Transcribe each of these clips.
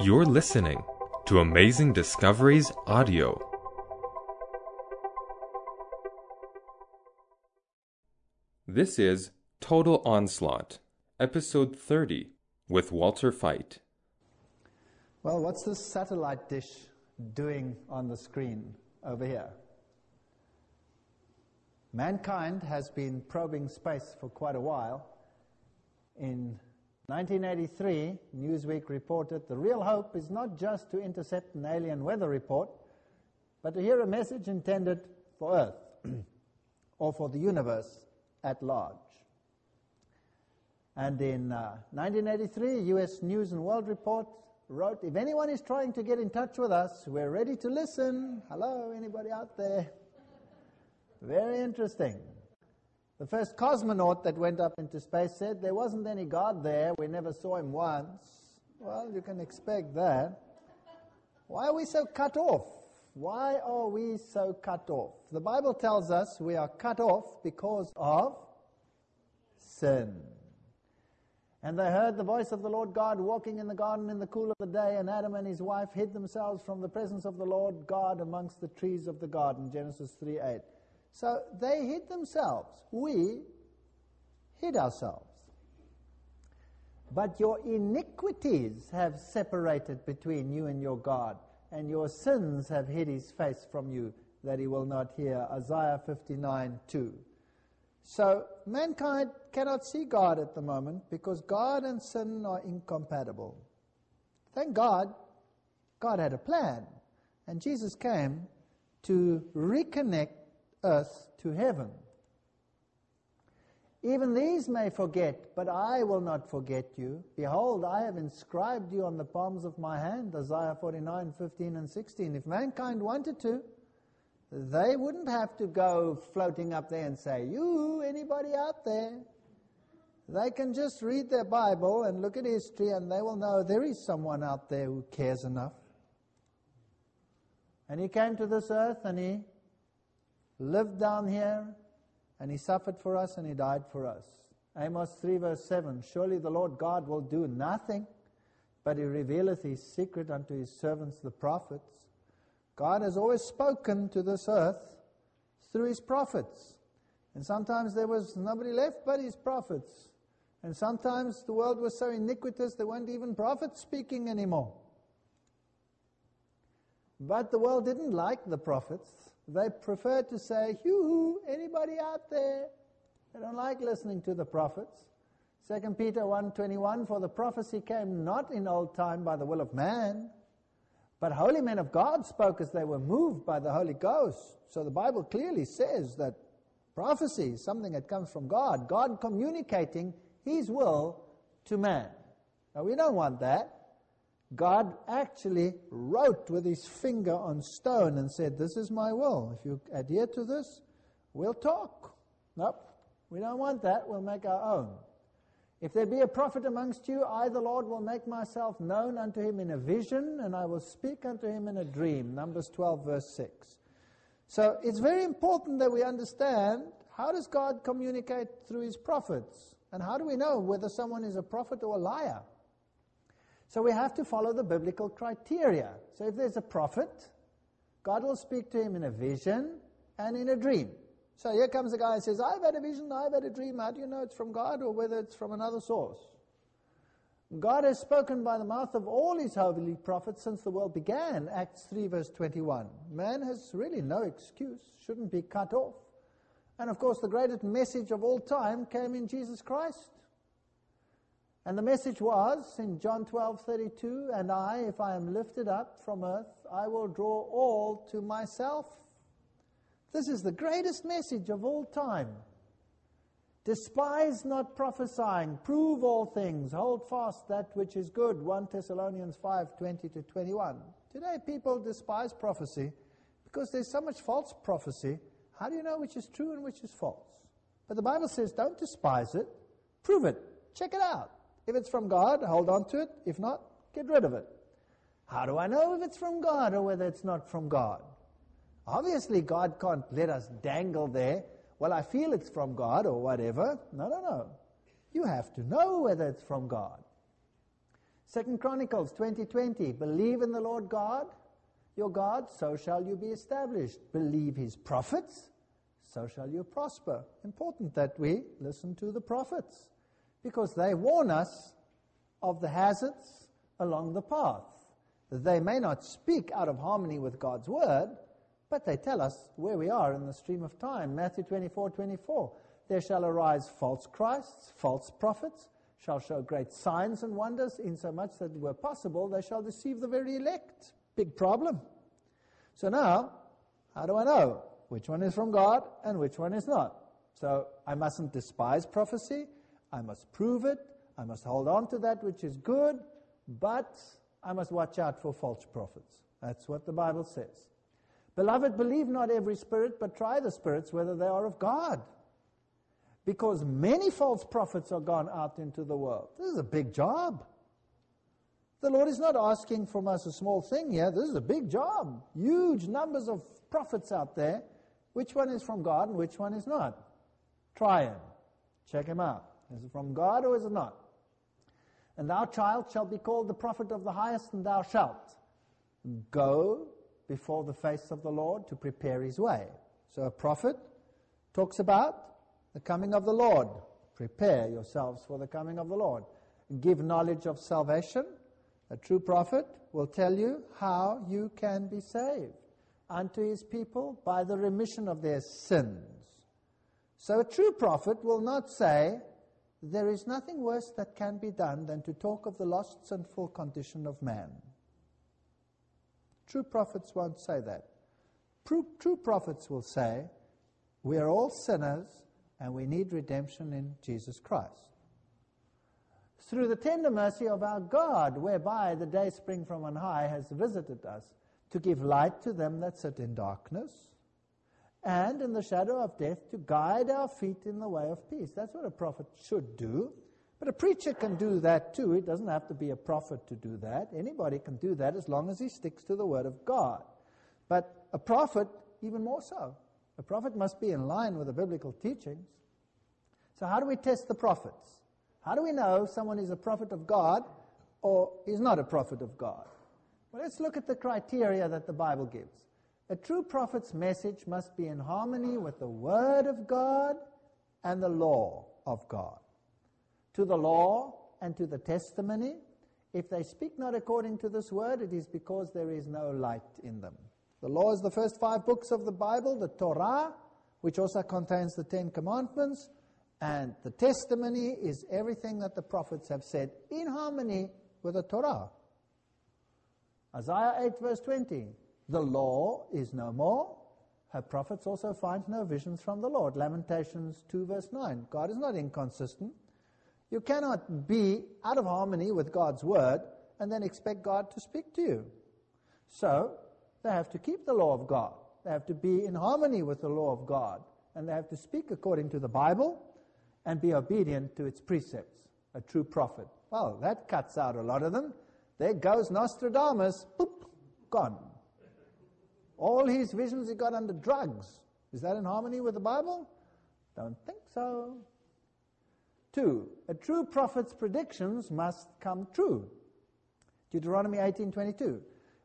You're listening to Amazing Discoveries Audio. This is Total Onslaught, Episode 30, with Walter Veith. Well, what's this satellite dish doing on the screen over here? Mankind has been probing space for quite a while. In 1983, Newsweek reported the real hope is not just to intercept an alien weather report, but to hear a message intended for Earth or for the universe at large. And in uh, 1983, US News and World Report wrote, if anyone is trying to get in touch with us, we're ready to listen. Hello, anybody out there? Very interesting. The first cosmonaut that went up into space said there wasn't any God there. We never saw him once. Well, you can expect that. Why are we so cut off? Why are we so cut off? The Bible tells us we are cut off because of sin. And they heard the voice of the Lord God walking in the garden in the cool of the day, and Adam and his wife hid themselves from the presence of the Lord God amongst the trees of the garden. Genesis 3 8. So they hid themselves. We hid ourselves. But your iniquities have separated between you and your God, and your sins have hid his face from you, that he will not hear. Isaiah 59 2. So mankind cannot see God at the moment because God and sin are incompatible. Thank God, God had a plan, and Jesus came to reconnect earth to heaven. Even these may forget, but I will not forget you. Behold, I have inscribed you on the palms of my hand, Isaiah 49, 15 and 16. If mankind wanted to, they wouldn't have to go floating up there and say, you, anybody out there? They can just read their Bible and look at history and they will know there is someone out there who cares enough. And he came to this earth and he lived down here, and he suffered for us and he died for us. Amos 3 verse 7, Surely the Lord God will do nothing, but he revealeth his secret unto his servants the prophets. God has always spoken to this earth through his prophets. And sometimes there was nobody left but his prophets. And sometimes the world was so iniquitous there weren't even prophets speaking anymore. But the world didn't like the prophets. They prefer to say, hoo anybody out there? They don't like listening to the prophets. 2 Peter 1.21, For the prophecy came not in old time by the will of man, but holy men of God spoke as they were moved by the Holy Ghost. So the Bible clearly says that prophecy is something that comes from God, God communicating His will to man. Now we don't want that. God actually wrote with his finger on stone and said, This is my will. If you adhere to this, we'll talk. Nope, we don't want that. We'll make our own. If there be a prophet amongst you, I, the Lord, will make myself known unto him in a vision, and I will speak unto him in a dream. Numbers 12, verse 6. So it's very important that we understand how does God communicate through his prophets? And how do we know whether someone is a prophet or a liar? So we have to follow the biblical criteria. So if there's a prophet, God will speak to him in a vision and in a dream. So here comes a guy and says, I've had a vision, I've had a dream. How do you know it's from God or whether it's from another source? God has spoken by the mouth of all his holy prophets since the world began. Acts 3 verse 21. Man has really no excuse, shouldn't be cut off. And of course the greatest message of all time came in Jesus Christ. And the message was in John 12, 32, and I, if I am lifted up from earth, I will draw all to myself. This is the greatest message of all time. Despise not prophesying, prove all things, hold fast that which is good. 1 Thessalonians 5, 20 to 21. Today people despise prophecy because there's so much false prophecy. How do you know which is true and which is false? But the Bible says don't despise it, prove it, check it out. If it's from God, hold on to it. If not, get rid of it. How do I know if it's from God or whether it's not from God? Obviously, God can't let us dangle there. Well, I feel it's from God or whatever. No, no, no. You have to know whether it's from God. Second Chronicles 2020, believe in the Lord God, your God, so shall you be established. Believe his prophets, so shall you prosper. Important that we listen to the prophets because they warn us of the hazards along the path. They may not speak out of harmony with God's word, but they tell us where we are in the stream of time. Matthew 24 24. There shall arise false Christs, false prophets, shall show great signs and wonders, insomuch that were possible they shall deceive the very elect. Big problem. So now, how do I know which one is from God and which one is not? So I mustn't despise prophecy. I must prove it. I must hold on to that which is good, but I must watch out for false prophets. That's what the Bible says. Beloved, believe not every spirit, but try the spirits whether they are of God. Because many false prophets are gone out into the world. This is a big job. The Lord is not asking from us a small thing here. This is a big job. Huge numbers of prophets out there. Which one is from God and which one is not? Try him. Check him out. Is it from God or is it not? And thou, child, shalt be called the prophet of the highest, and thou shalt go before the face of the Lord to prepare his way. So a prophet talks about the coming of the Lord. Prepare yourselves for the coming of the Lord. Give knowledge of salvation. A true prophet will tell you how you can be saved unto his people by the remission of their sins. So a true prophet will not say, There is nothing worse that can be done than to talk of the lost sinful condition of man. True prophets won't say that. True, true prophets will say, We are all sinners and we need redemption in Jesus Christ. Through the tender mercy of our God, whereby the day spring from on high has visited us, to give light to them that sit in darkness, and in the shadow of death to guide our feet in the way of peace. That's what a prophet should do. But a preacher can do that too. It doesn't have to be a prophet to do that. Anybody can do that as long as he sticks to the Word of God. But a prophet, even more so. A prophet must be in line with the biblical teachings. So, how do we test the prophets? How do we know someone is a prophet of God or is not a prophet of God? Well, let's look at the criteria that the Bible gives. A true prophet's message must be in harmony with the Word of God and the law of God. To the law and to the testimony, if they speak not according to this Word, it is because there is no light in them. The law is the first five books of the Bible, the Torah, which also contains the Ten Commandments, and the testimony is everything that the prophets have said in harmony with the Torah. Isaiah 8, verse 20 The law is no more. Her prophets also find no visions from the Lord. Lamentations 2, verse 9. God is not inconsistent. You cannot be out of harmony with God's word and then expect God to speak to you. So, they have to keep the law of God. They have to be in harmony with the law of God. And they have to speak according to the Bible and be obedient to its precepts. A true prophet. Well, that cuts out a lot of them. There goes Nostradamus, boop, gone. All his visions he got under drugs. Is that in harmony with the Bible? Don't think so. Two, a true prophet's predictions must come true. Deuteronomy 18:22.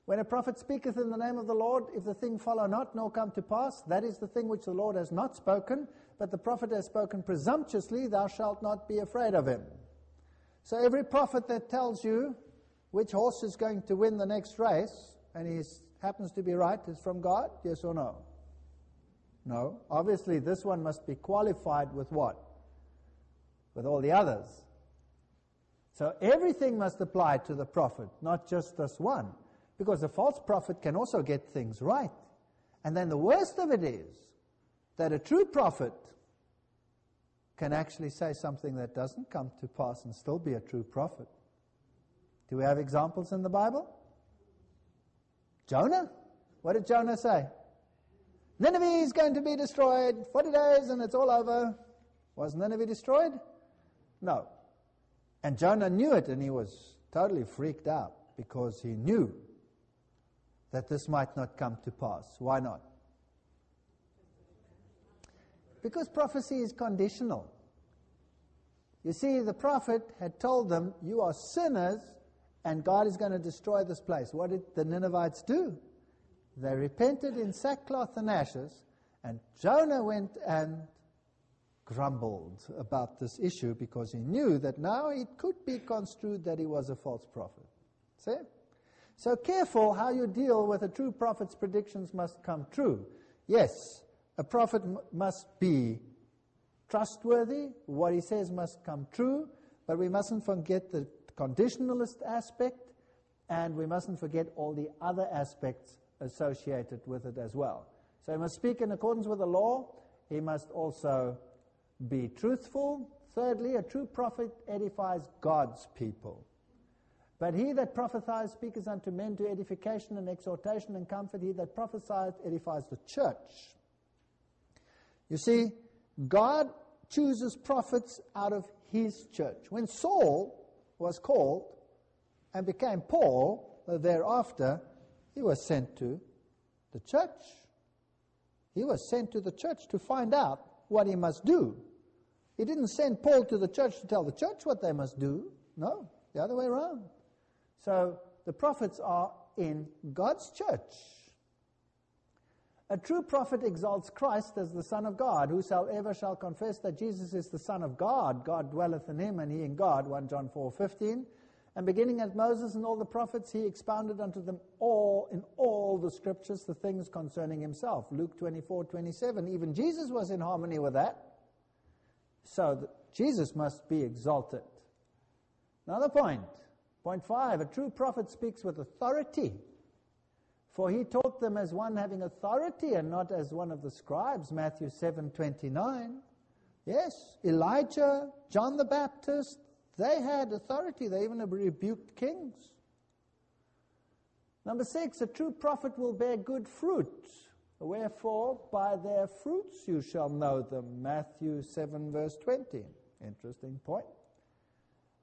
When a prophet speaketh in the name of the Lord, if the thing follow not, nor come to pass, that is the thing which the Lord has not spoken, but the prophet has spoken presumptuously, thou shalt not be afraid of him. So every prophet that tells you which horse is going to win the next race, and he happens to be right, is from God? Yes or no? No. Obviously, this one must be qualified with what? With all the others. So everything must apply to the prophet, not just this one. Because the false prophet can also get things right. And then the worst of it is that a true prophet can actually say something that doesn't come to pass and still be a true prophet. Do we have examples in the Bible? Jonah? What did Jonah say? Nineveh is going to be destroyed. 40 days and it's all over. Was Nineveh destroyed? No. And Jonah knew it and he was totally freaked out because he knew that this might not come to pass. Why not? Because prophecy is conditional. You see, the prophet had told them, You are sinners and God is going to destroy this place. What did the Ninevites do? They repented in sackcloth and ashes, and Jonah went and grumbled about this issue because he knew that now it could be construed that he was a false prophet. See? So careful how you deal with a true prophet's predictions must come true. Yes, a prophet m- must be trustworthy, what he says must come true, but we mustn't forget the conditionalist aspect, and we mustn't forget all the other aspects associated with it as well. So he must speak in accordance with the law, he must also be truthful. Thirdly, a true prophet edifies God's people. But he that prophesies speaketh unto men to edification and exhortation and comfort. He that prophesies edifies the church. You see, God chooses prophets out of his church. When Saul was called and became Paul thereafter, he was sent to the church. He was sent to the church to find out what he must do. He didn't send Paul to the church to tell the church what they must do. No, the other way around. So the prophets are in God's church. A true prophet exalts Christ as the Son of God. Whosoever shall confess that Jesus is the Son of God, God dwelleth in him and he in God. 1 John 4 15. And beginning at Moses and all the prophets, he expounded unto them all in all the scriptures the things concerning himself. Luke 24 27. Even Jesus was in harmony with that. So Jesus must be exalted. Another point. point, point five, a true prophet speaks with authority. For he taught them as one having authority and not as one of the scribes, Matthew 7 29. Yes, Elijah, John the Baptist, they had authority. They even rebuked kings. Number six, a true prophet will bear good fruit. Wherefore, by their fruits you shall know them. Matthew 7, verse 20. Interesting point.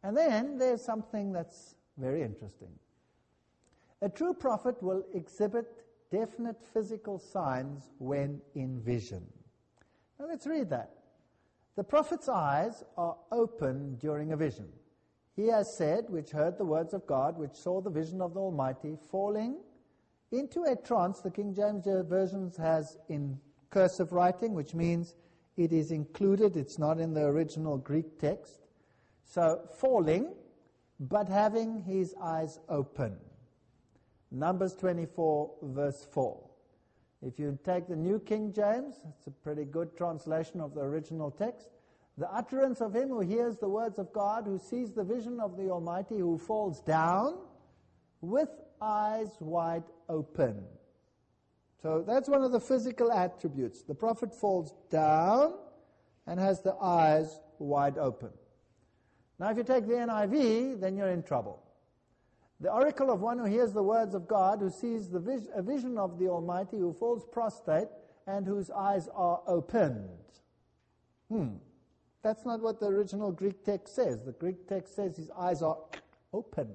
And then there's something that's very interesting. A true prophet will exhibit definite physical signs when in vision. Now let's read that. The prophet's eyes are open during a vision. He has said, which heard the words of God, which saw the vision of the Almighty, falling into a trance. The King James Version has in cursive writing, which means it is included, it's not in the original Greek text. So, falling, but having his eyes open. Numbers 24, verse 4. If you take the New King James, it's a pretty good translation of the original text. The utterance of him who hears the words of God, who sees the vision of the Almighty, who falls down with eyes wide open. So that's one of the physical attributes. The prophet falls down and has the eyes wide open. Now, if you take the NIV, then you're in trouble. The oracle of one who hears the words of God, who sees the vis- a vision of the Almighty, who falls prostrate, and whose eyes are opened. Hmm. That's not what the original Greek text says. The Greek text says his eyes are open.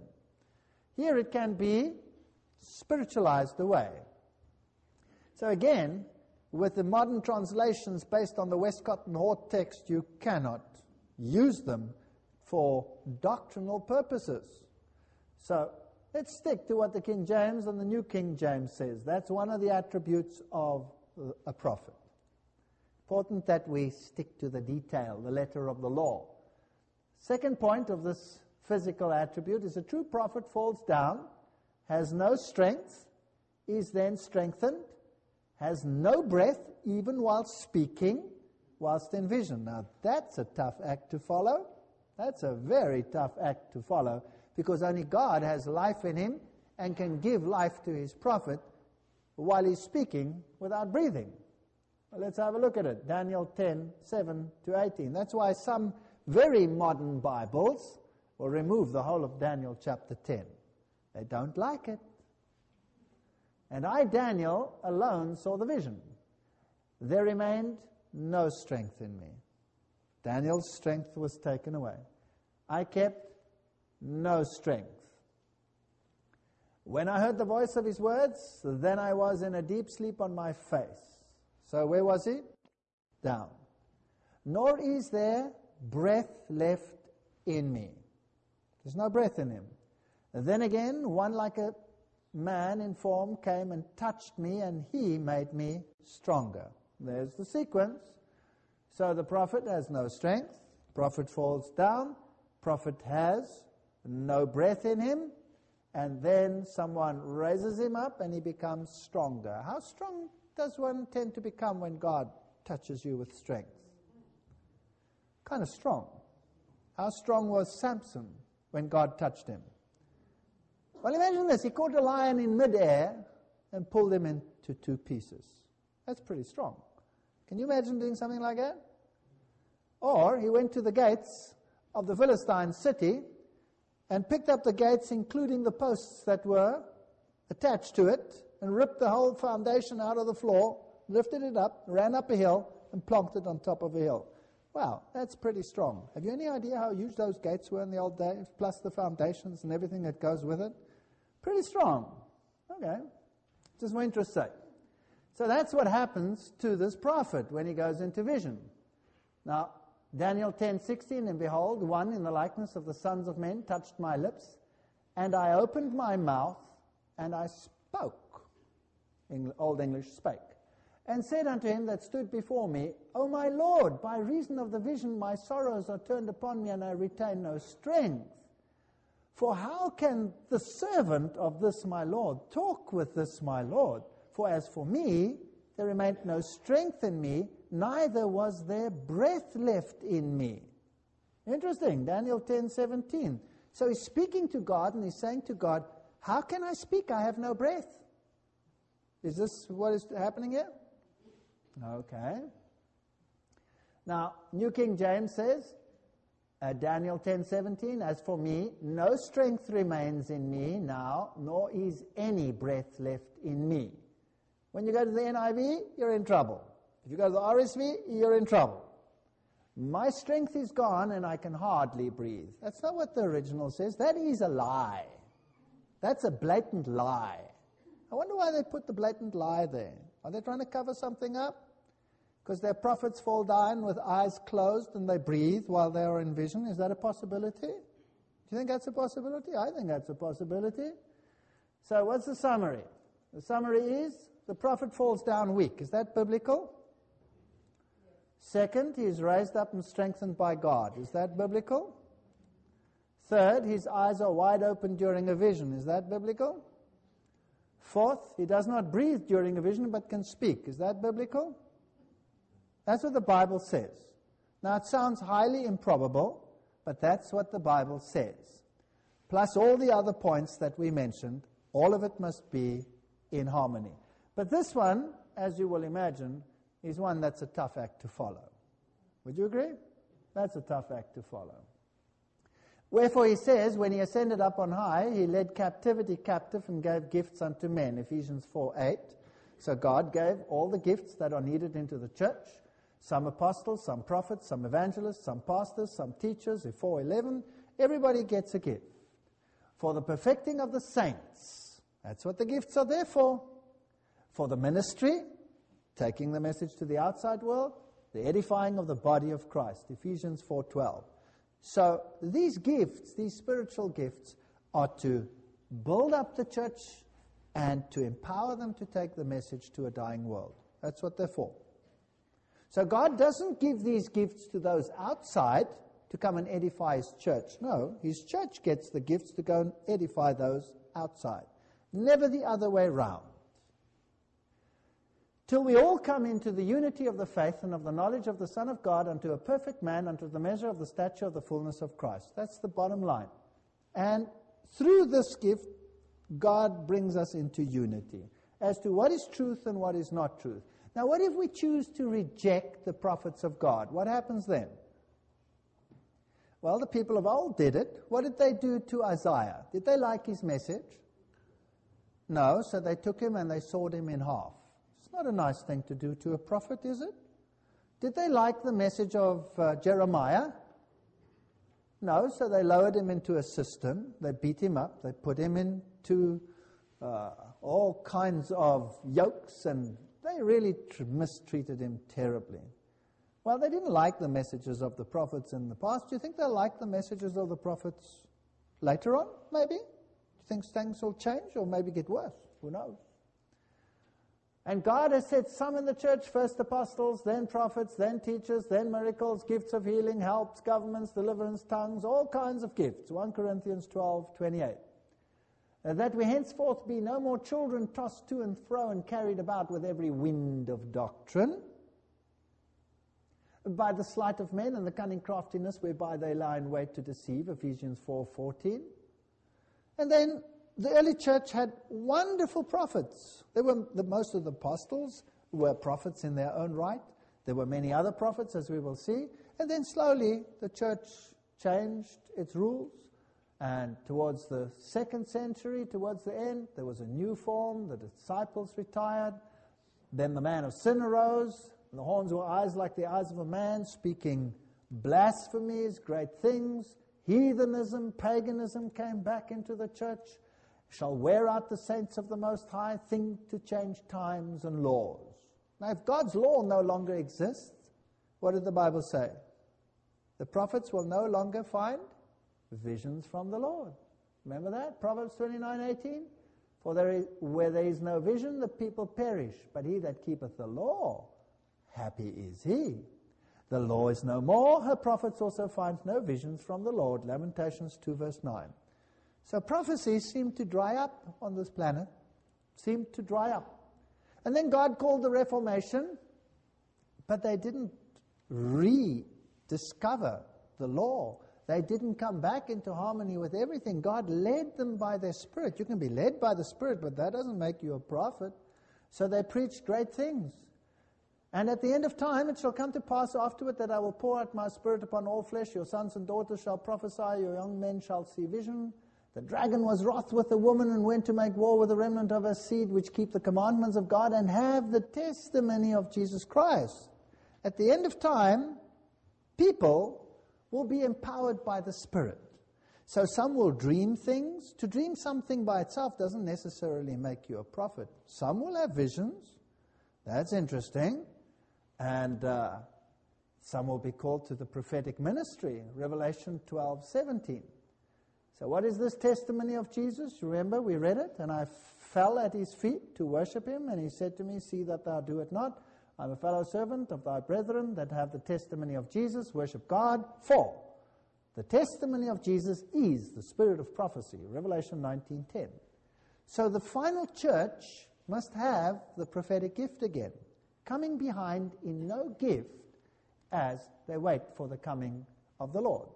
Here it can be spiritualized away. So again, with the modern translations based on the Westcott and Hort text, you cannot use them for doctrinal purposes. So let's stick to what the King James and the New King James says. That's one of the attributes of a prophet. Important that we stick to the detail, the letter of the law. Second point of this physical attribute is a true prophet falls down, has no strength, is then strengthened, has no breath even while speaking, whilst in vision. Now that's a tough act to follow. That's a very tough act to follow because only God has life in him and can give life to his prophet while he's speaking without breathing. Well, let's have a look at it. Daniel 10, 7 to 18. That's why some very modern Bibles will remove the whole of Daniel chapter 10. They don't like it. And I, Daniel, alone saw the vision. There remained no strength in me. Daniel's strength was taken away. I kept no strength. When I heard the voice of his words, then I was in a deep sleep on my face. So where was he? Down. Nor is there breath left in me. There's no breath in him. Then again, one like a man in form came and touched me, and he made me stronger. There's the sequence. So the prophet has no strength, prophet falls down, prophet has no breath in him, and then someone raises him up and he becomes stronger. How strong does one tend to become when God touches you with strength? Kind of strong. How strong was Samson when God touched him? Well, imagine this. He caught a lion in midair and pulled him into two pieces. That's pretty strong. Can you imagine doing something like that? Or he went to the gates of the Philistine city and picked up the gates, including the posts that were attached to it, and ripped the whole foundation out of the floor, lifted it up, ran up a hill, and plonked it on top of a hill. Wow, that's pretty strong. Have you any idea how huge those gates were in the old days, plus the foundations and everything that goes with it? Pretty strong. Okay. Just more interesting. So that's what happens to this prophet when he goes into vision. Now, Daniel 10:16 and behold one in the likeness of the sons of men touched my lips and I opened my mouth and I spoke. Old English spake and said unto him that stood before me O my lord by reason of the vision my sorrows are turned upon me and I retain no strength. For how can the servant of this my lord talk with this my lord? For as for me there remained no strength in me neither was there breath left in me. Interesting, Daniel 10 17. So he's speaking to God and he's saying to God, How can I speak? I have no breath. Is this what is happening here? Okay. Now, New King James says, uh, Daniel 10 17, As for me, no strength remains in me now, nor is any breath left in me. When you go to the NIV, you're in trouble. If you go to the RSV, you're in trouble. My strength is gone and I can hardly breathe. That's not what the original says. That is a lie. That's a blatant lie. I wonder why they put the blatant lie there. Are they trying to cover something up? Because their prophets fall down with eyes closed and they breathe while they are in vision. Is that a possibility? Do you think that's a possibility? I think that's a possibility. So, what's the summary? The summary is the prophet falls down weak. Is that biblical? Second, he is raised up and strengthened by God. Is that biblical? Third, his eyes are wide open during a vision. Is that biblical? Fourth, he does not breathe during a vision but can speak. Is that biblical? That's what the Bible says. Now, it sounds highly improbable, but that's what the Bible says. Plus all the other points that we mentioned, all of it must be in harmony. But this one, as you will imagine, is one that's a tough act to follow. Would you agree? That's a tough act to follow. Wherefore he says, when he ascended up on high, he led captivity captive and gave gifts unto men. Ephesians 4 8. So God gave all the gifts that are needed into the church. Some apostles, some prophets, some evangelists, some pastors, some teachers. 4 11. Everybody gets a gift. For the perfecting of the saints. That's what the gifts are there for. For the ministry, taking the message to the outside world, the edifying of the body of Christ, Ephesians 4:12. So these gifts, these spiritual gifts are to build up the church and to empower them to take the message to a dying world. That's what they're for. So God doesn't give these gifts to those outside to come and edify his church. No, his church gets the gifts to go and edify those outside. Never the other way round till we all come into the unity of the faith and of the knowledge of the Son of God unto a perfect man, unto the measure of the stature of the fullness of Christ. That's the bottom line. And through this gift, God brings us into unity as to what is truth and what is not truth. Now, what if we choose to reject the prophets of God? What happens then? Well, the people of old did it. What did they do to Isaiah? Did they like his message? No, so they took him and they sawed him in half. Not a nice thing to do to a prophet, is it? Did they like the message of uh, Jeremiah? No, so they lowered him into a system. They beat him up. They put him into uh, all kinds of yokes, and they really tr- mistreated him terribly. Well, they didn't like the messages of the prophets in the past. Do you think they'll like the messages of the prophets later on, maybe? Do you think things will change or maybe get worse. Who knows? And God has set some in the church, first apostles, then prophets, then teachers, then miracles, gifts of healing, helps, governments, deliverance, tongues, all kinds of gifts. 1 Corinthians 12, 28. Uh, that we henceforth be no more children tossed to and fro and carried about with every wind of doctrine, by the sleight of men and the cunning craftiness whereby they lie in wait to deceive, Ephesians 4, 14. And then the early church had wonderful prophets. There were the, most of the apostles were prophets in their own right. There were many other prophets, as we will see. And then slowly the church changed its rules. And towards the second century, towards the end, there was a new form. The disciples retired. Then the man of sin arose. And the horns were eyes like the eyes of a man, speaking blasphemies, great things. Heathenism, paganism came back into the church shall wear out the saints of the Most High, think to change times and laws. Now, if God's law no longer exists, what did the Bible say? The prophets will no longer find visions from the Lord. Remember that? Proverbs 29 18? For there is, where there is no vision, the people perish. But he that keepeth the law, happy is he. The law is no more, her prophets also find no visions from the Lord. Lamentations 2, verse 9. So prophecies seem to dry up on this planet, seem to dry up. And then God called the Reformation, but they didn't rediscover the law. They didn't come back into harmony with everything. God led them by their Spirit. You can be led by the Spirit, but that doesn't make you a prophet. So they preached great things. And at the end of time, it shall come to pass afterward that I will pour out my Spirit upon all flesh. Your sons and daughters shall prophesy, your young men shall see vision. The dragon was wroth with the woman and went to make war with the remnant of her seed, which keep the commandments of God and have the testimony of Jesus Christ. At the end of time, people will be empowered by the Spirit. So some will dream things. To dream something by itself doesn't necessarily make you a prophet. Some will have visions. That's interesting. And uh, some will be called to the prophetic ministry. Revelation 12 17. So, what is this testimony of Jesus? Remember, we read it, and I fell at his feet to worship him, and he said to me, See that thou do it not. I'm a fellow servant of thy brethren that have the testimony of Jesus. Worship God. For the testimony of Jesus is the spirit of prophecy. Revelation 19:10. So the final church must have the prophetic gift again, coming behind in no gift as they wait for the coming of the Lord.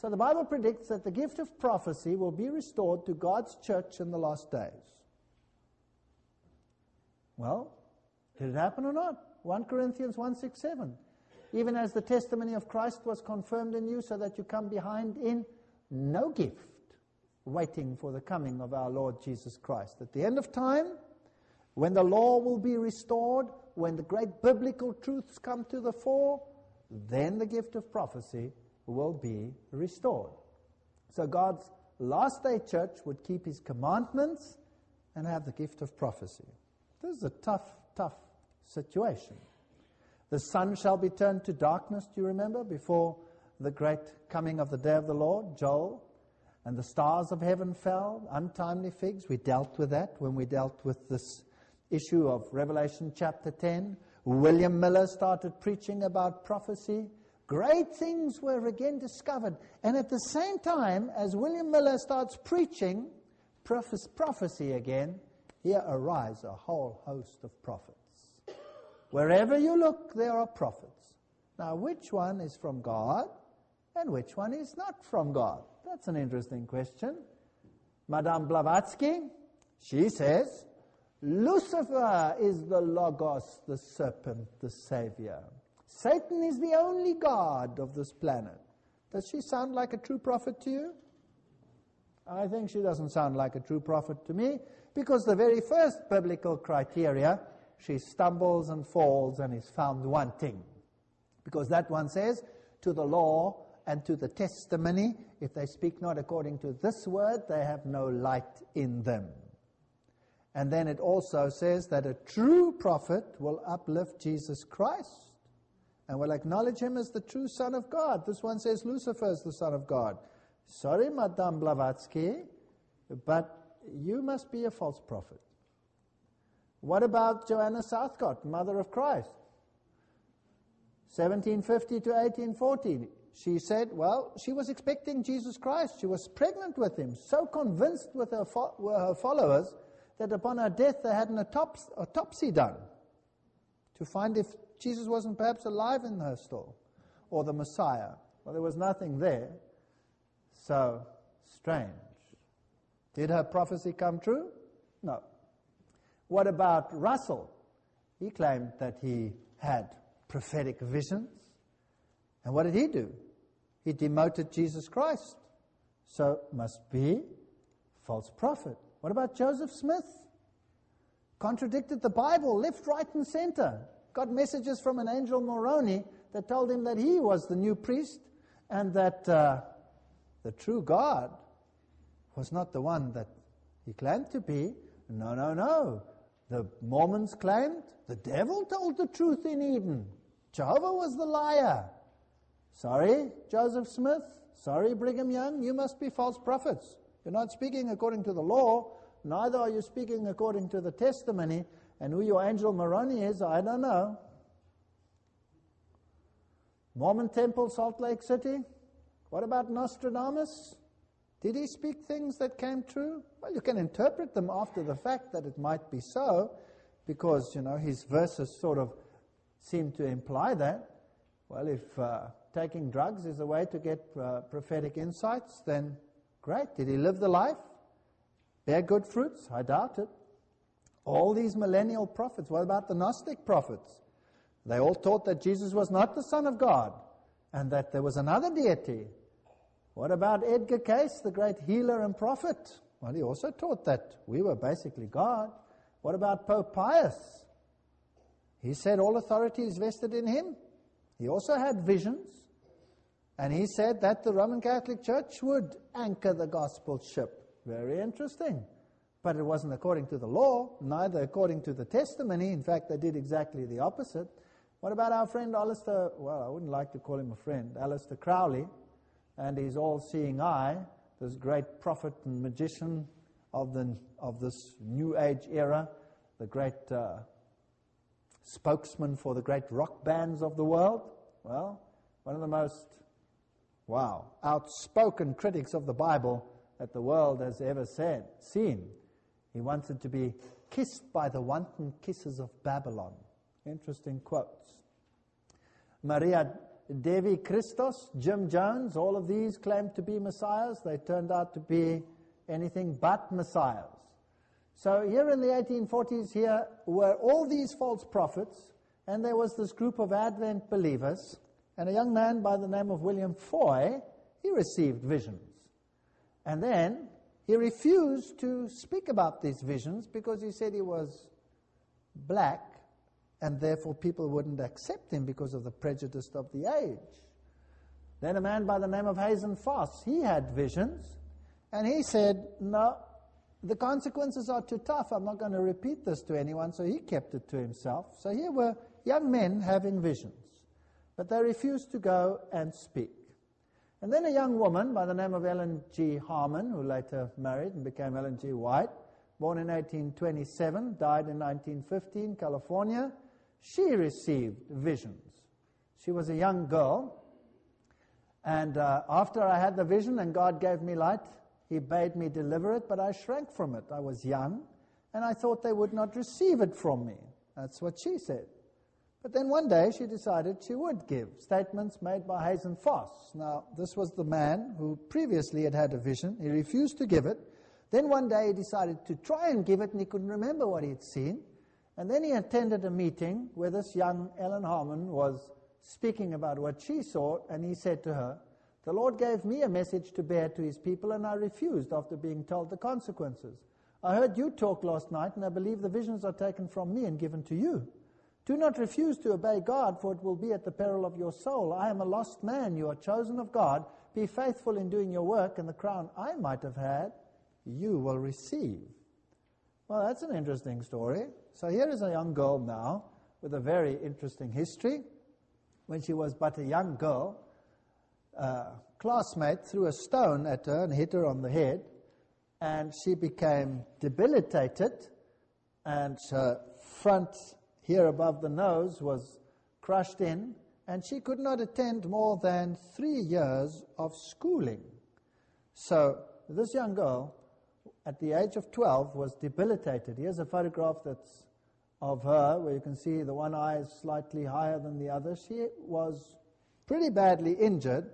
So the Bible predicts that the gift of prophecy will be restored to God's church in the last days. Well, did it happen or not? 1 Corinthians 1 6 7. Even as the testimony of Christ was confirmed in you, so that you come behind in no gift, waiting for the coming of our Lord Jesus Christ. At the end of time, when the law will be restored, when the great biblical truths come to the fore, then the gift of prophecy will be restored. So God's last day church would keep his commandments and have the gift of prophecy. This is a tough, tough situation. The sun shall be turned to darkness, do you remember, before the great coming of the day of the Lord, Joel? And the stars of heaven fell, untimely figs. We dealt with that when we dealt with this issue of Revelation chapter 10. William Miller started preaching about prophecy. Great things were again discovered. And at the same time, as William Miller starts preaching prophecy again, here arise a whole host of prophets. Wherever you look, there are prophets. Now, which one is from God and which one is not from God? That's an interesting question. Madame Blavatsky, she says, Lucifer is the Logos, the serpent, the Savior. Satan is the only God of this planet. Does she sound like a true prophet to you? I think she doesn't sound like a true prophet to me because the very first biblical criteria, she stumbles and falls and is found wanting. Because that one says, to the law and to the testimony, if they speak not according to this word, they have no light in them. And then it also says that a true prophet will uplift Jesus Christ and will acknowledge him as the true Son of God. This one says Lucifer is the Son of God. Sorry, Madame Blavatsky, but you must be a false prophet. What about Joanna Southcott, mother of Christ? 1750 to 1840. She said, well, she was expecting Jesus Christ. She was pregnant with him, so convinced with her, fo- were her followers that upon her death they had an autops- autopsy done to find if Jesus wasn't perhaps alive in her stall or the Messiah. Well, there was nothing there. So strange. Did her prophecy come true? No. What about Russell? He claimed that he had prophetic visions. And what did he do? He demoted Jesus Christ. So must be false prophet. What about Joseph Smith? Contradicted the Bible, left, right, and center. Got messages from an angel Moroni that told him that he was the new priest and that uh, the true God was not the one that he claimed to be. No, no, no. The Mormons claimed the devil told the truth in Eden. Jehovah was the liar. Sorry, Joseph Smith. Sorry, Brigham Young. You must be false prophets. You're not speaking according to the law, neither are you speaking according to the testimony. And who your angel Moroni is, I don't know. Mormon Temple, Salt Lake City. What about Nostradamus? Did he speak things that came true? Well, you can interpret them after the fact that it might be so, because, you know, his verses sort of seem to imply that. Well, if uh, taking drugs is a way to get uh, prophetic insights, then great. Did he live the life? Bear good fruits? I doubt it. All these millennial prophets, what about the Gnostic prophets? They all taught that Jesus was not the Son of God and that there was another deity. What about Edgar Cayce, the great healer and prophet? Well, he also taught that we were basically God. What about Pope Pius? He said all authority is vested in him. He also had visions. And he said that the Roman Catholic Church would anchor the gospel ship. Very interesting. But it wasn't according to the law, neither according to the testimony. In fact, they did exactly the opposite. What about our friend Aleister? Well, I wouldn't like to call him a friend. Aleister Crowley and his all-seeing eye, this great prophet and magician of, the, of this New Age era, the great uh, spokesman for the great rock bands of the world. Well, one of the most, wow, outspoken critics of the Bible that the world has ever said, seen. He wanted to be kissed by the wanton kisses of Babylon. Interesting quotes. Maria Devi Christos, Jim Jones, all of these claimed to be messiahs. They turned out to be anything but messiahs. So here in the 1840s, here were all these false prophets, and there was this group of Advent believers, and a young man by the name of William Foy, he received visions. And then he refused to speak about these visions because he said he was black and therefore people wouldn't accept him because of the prejudice of the age. Then a man by the name of Hazen Foss, he had visions, and he said, No, the consequences are too tough. I'm not going to repeat this to anyone, so he kept it to himself. So here were young men having visions, but they refused to go and speak. And then a young woman by the name of Ellen G. Harmon, who later married and became Ellen G. White, born in 1827, died in 1915, California. She received visions. She was a young girl. And uh, after I had the vision and God gave me light, He bade me deliver it, but I shrank from it. I was young, and I thought they would not receive it from me. That's what she said. But then one day she decided she would give statements made by Hazen Foss. Now, this was the man who previously had had a vision. He refused to give it. Then one day he decided to try and give it, and he couldn't remember what he had seen. And then he attended a meeting where this young Ellen Harmon was speaking about what she saw, and he said to her, The Lord gave me a message to bear to his people, and I refused after being told the consequences. I heard you talk last night, and I believe the visions are taken from me and given to you. Do not refuse to obey God, for it will be at the peril of your soul. I am a lost man. You are chosen of God. Be faithful in doing your work, and the crown I might have had, you will receive. Well, that's an interesting story. So here is a young girl now with a very interesting history. When she was but a young girl, a classmate threw a stone at her and hit her on the head. and she became debilitated, and her front here above the nose was crushed in, and she could not attend more than three years of schooling. So this young girl, at the age of 12, was debilitated. Here's a photograph that's of her where you can see the one eye is slightly higher than the other. She was pretty badly injured,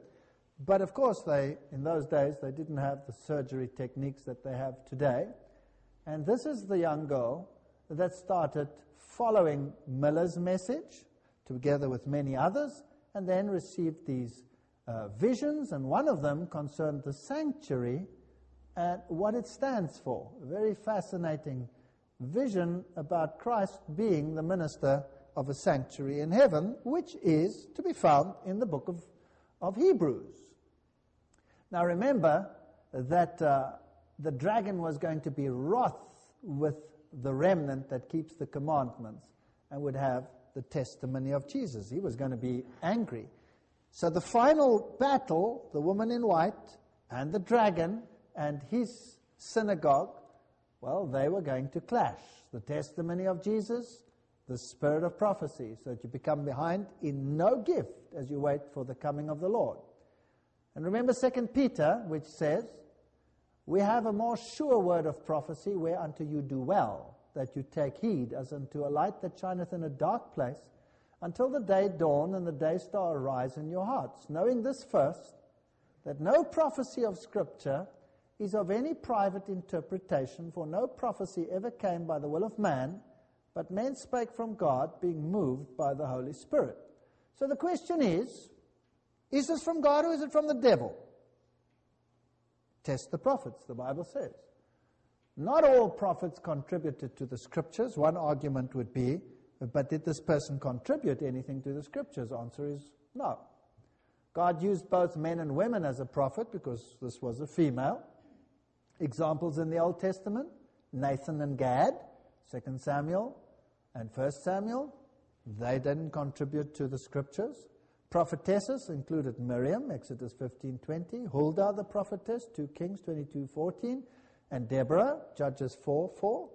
but of course, they, in those days, they didn't have the surgery techniques that they have today. And this is the young girl that started following Miller's message together with many others, and then received these uh, visions, and one of them concerned the sanctuary and what it stands for. A very fascinating vision about Christ being the minister of a sanctuary in heaven, which is to be found in the book of, of Hebrews. Now remember that uh, the dragon was going to be wroth with the remnant that keeps the commandments and would have the testimony of Jesus. He was going to be angry. So the final battle, the woman in white and the dragon and his synagogue, well, they were going to clash. The testimony of Jesus, the spirit of prophecy, so that you become behind in no gift as you wait for the coming of the Lord. And remember 2 Peter, which says, We have a more sure word of prophecy, whereunto you do well that you take heed as unto a light that shineth in a dark place, until the day dawn and the day star arise in your hearts, knowing this first, that no prophecy of Scripture is of any private interpretation, for no prophecy ever came by the will of man, but men spake from God, being moved by the Holy Spirit. So the question is is this from God or is it from the devil? Test the prophets, the Bible says. Not all prophets contributed to the scriptures. One argument would be, but did this person contribute anything to the scriptures? Answer is no. God used both men and women as a prophet because this was a female. Examples in the Old Testament Nathan and Gad, 2 Samuel and 1 Samuel. They didn't contribute to the scriptures. Prophetesses included Miriam, Exodus 15:20, Huldah the prophetess, 2 Kings 22:14, and Deborah, Judges 4 4.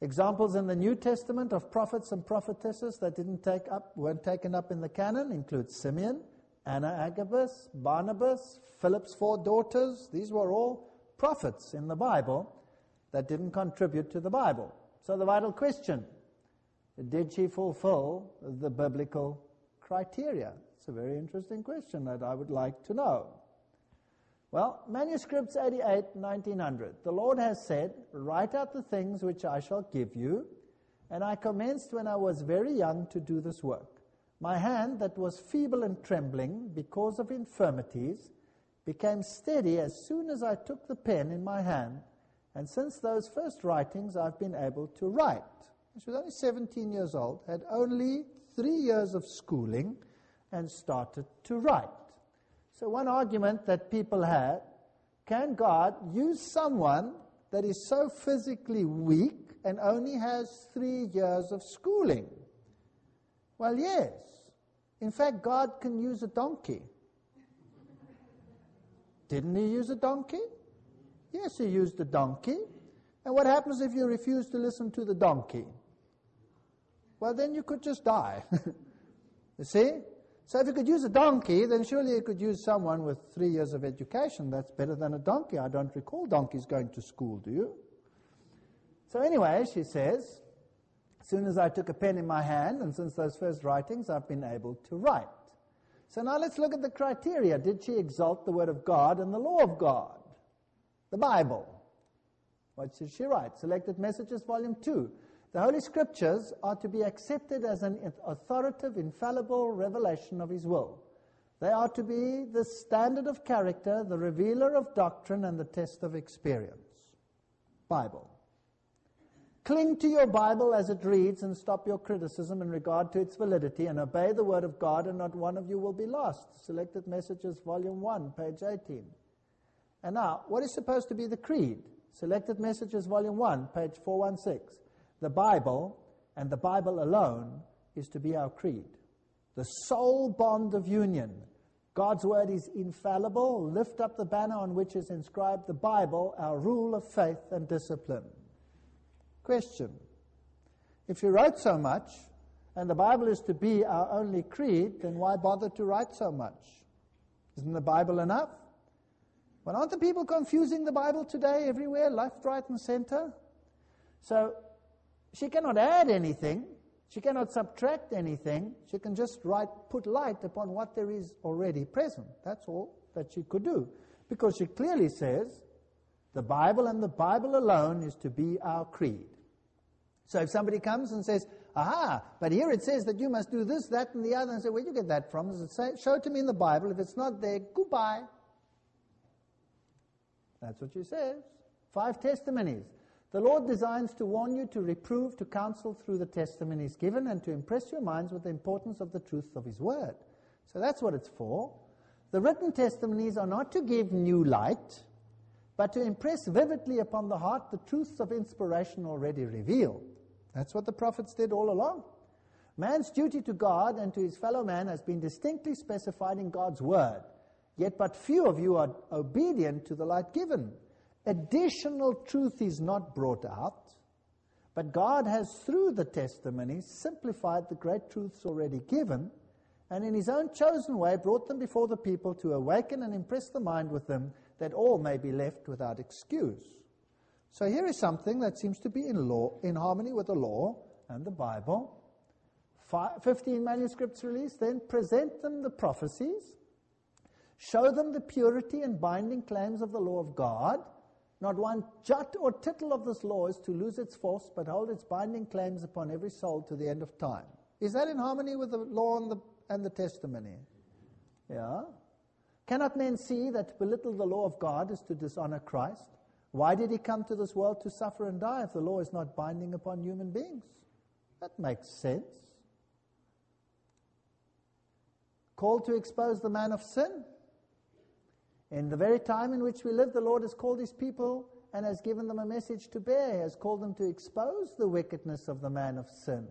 Examples in the New Testament of prophets and prophetesses that didn't take up, weren't taken up in the canon include Simeon, Anna Agabus, Barnabas, Philip's four daughters. These were all prophets in the Bible that didn't contribute to the Bible. So the vital question, did she fulfill the biblical criteria? It's a very interesting question that I would like to know. Well, manuscripts 88, 1900. The Lord has said, Write out the things which I shall give you. And I commenced when I was very young to do this work. My hand, that was feeble and trembling because of infirmities, became steady as soon as I took the pen in my hand. And since those first writings, I've been able to write. She was only 17 years old, had only three years of schooling, and started to write. So, one argument that people had can God use someone that is so physically weak and only has three years of schooling? Well, yes. In fact, God can use a donkey. Didn't he use a donkey? Yes, he used a donkey. And what happens if you refuse to listen to the donkey? Well, then you could just die. you see? So if you could use a donkey, then surely you could use someone with three years of education. That's better than a donkey. I don't recall donkeys going to school, do you? So anyway, she says, as soon as I took a pen in my hand, and since those first writings, I've been able to write. So now let's look at the criteria. Did she exalt the Word of God and the law of God? The Bible. What did she write? Selected Messages, Volume 2. The Holy Scriptures are to be accepted as an authoritative, infallible revelation of His will. They are to be the standard of character, the revealer of doctrine, and the test of experience. Bible. Cling to your Bible as it reads and stop your criticism in regard to its validity and obey the Word of God, and not one of you will be lost. Selected Messages, Volume 1, page 18. And now, what is supposed to be the creed? Selected Messages, Volume 1, page 416 the Bible and the Bible alone is to be our creed. The sole bond of union God's word is infallible. Lift up the banner on which is inscribed the Bible, our rule of faith and discipline. Question If you wrote so much, and the Bible is to be our only creed, then why bother to write so much? Isn't the Bible enough? Well, aren't the people confusing the Bible today everywhere, left, right, and center? So she cannot add anything. She cannot subtract anything. She can just write, put light upon what there is already present. That's all that she could do. Because she clearly says the Bible and the Bible alone is to be our creed. So if somebody comes and says, aha, but here it says that you must do this, that, and the other, and say, where do you get that from? It say, show it to me in the Bible. If it's not there, goodbye. That's what she says. Five testimonies. The Lord designs to warn you, to reprove, to counsel through the testimonies given, and to impress your minds with the importance of the truth of His Word. So that's what it's for. The written testimonies are not to give new light, but to impress vividly upon the heart the truths of inspiration already revealed. That's what the prophets did all along. Man's duty to God and to his fellow man has been distinctly specified in God's Word. Yet but few of you are obedient to the light given. Additional truth is not brought out, but God has, through the testimony, simplified the great truths already given, and in His own chosen way brought them before the people to awaken and impress the mind with them, that all may be left without excuse. So here is something that seems to be in law, in harmony with the law and the Bible. Five, 15 manuscripts released, then present them the prophecies Show them the purity and binding claims of the law of God. Not one jot or tittle of this law is to lose its force, but hold its binding claims upon every soul to the end of time. Is that in harmony with the law and the, and the testimony? Yeah. Cannot men see that to belittle the law of God is to dishonor Christ? Why did he come to this world to suffer and die if the law is not binding upon human beings? That makes sense. Called to expose the man of sin? In the very time in which we live, the Lord has called his people and has given them a message to bear. He has called them to expose the wickedness of the man of sin,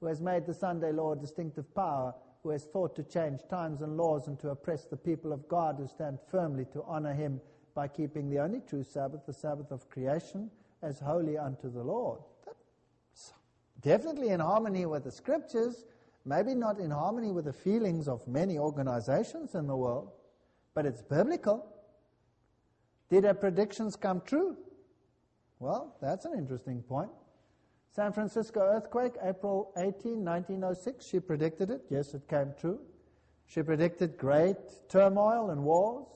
who has made the Sunday law a distinctive power, who has thought to change times and laws and to oppress the people of God who stand firmly to honor him by keeping the only true Sabbath, the Sabbath of creation, as holy unto the Lord. That's definitely in harmony with the scriptures, maybe not in harmony with the feelings of many organizations in the world but it's biblical. Did her predictions come true? Well, that's an interesting point. San Francisco earthquake, April 18, 1906. She predicted it. Yes, it came true. She predicted great turmoil and wars.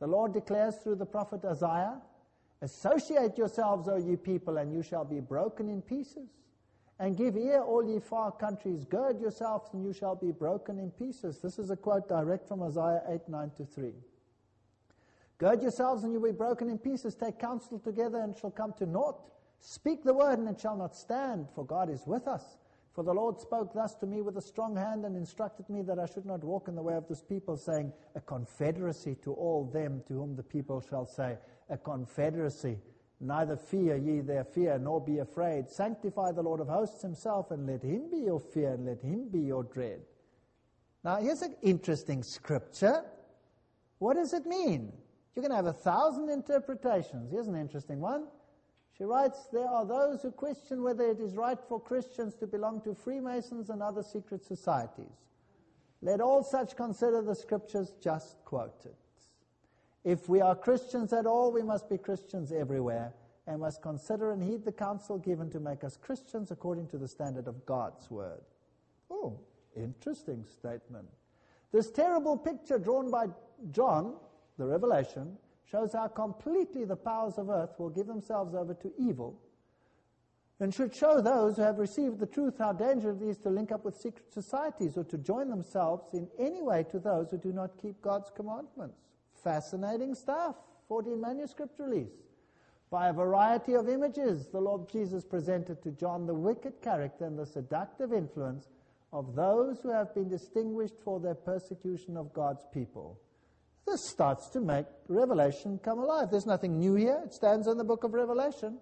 The Lord declares through the prophet Isaiah, Associate yourselves, O ye people, and you shall be broken in pieces. And give ear, all ye far countries. Gird yourselves, and you shall be broken in pieces. This is a quote direct from Isaiah 8 9 to 3. Gird yourselves, and you will be broken in pieces. Take counsel together, and shall come to naught. Speak the word, and it shall not stand, for God is with us. For the Lord spoke thus to me with a strong hand, and instructed me that I should not walk in the way of this people, saying, A confederacy to all them to whom the people shall say, A confederacy Neither fear ye their fear, nor be afraid. Sanctify the Lord of hosts himself, and let him be your fear, and let him be your dread. Now, here's an interesting scripture. What does it mean? You can have a thousand interpretations. Here's an interesting one. She writes, There are those who question whether it is right for Christians to belong to Freemasons and other secret societies. Let all such consider the scriptures just quoted. If we are Christians at all, we must be Christians everywhere and must consider and heed the counsel given to make us Christians according to the standard of God's Word. Oh, interesting statement. This terrible picture drawn by John, the Revelation, shows how completely the powers of earth will give themselves over to evil and should show those who have received the truth how dangerous it is to link up with secret societies or to join themselves in any way to those who do not keep God's commandments. Fascinating stuff. 14 manuscript release. By a variety of images, the Lord Jesus presented to John the wicked character and the seductive influence of those who have been distinguished for their persecution of God's people. This starts to make Revelation come alive. There's nothing new here. It stands in the book of Revelation.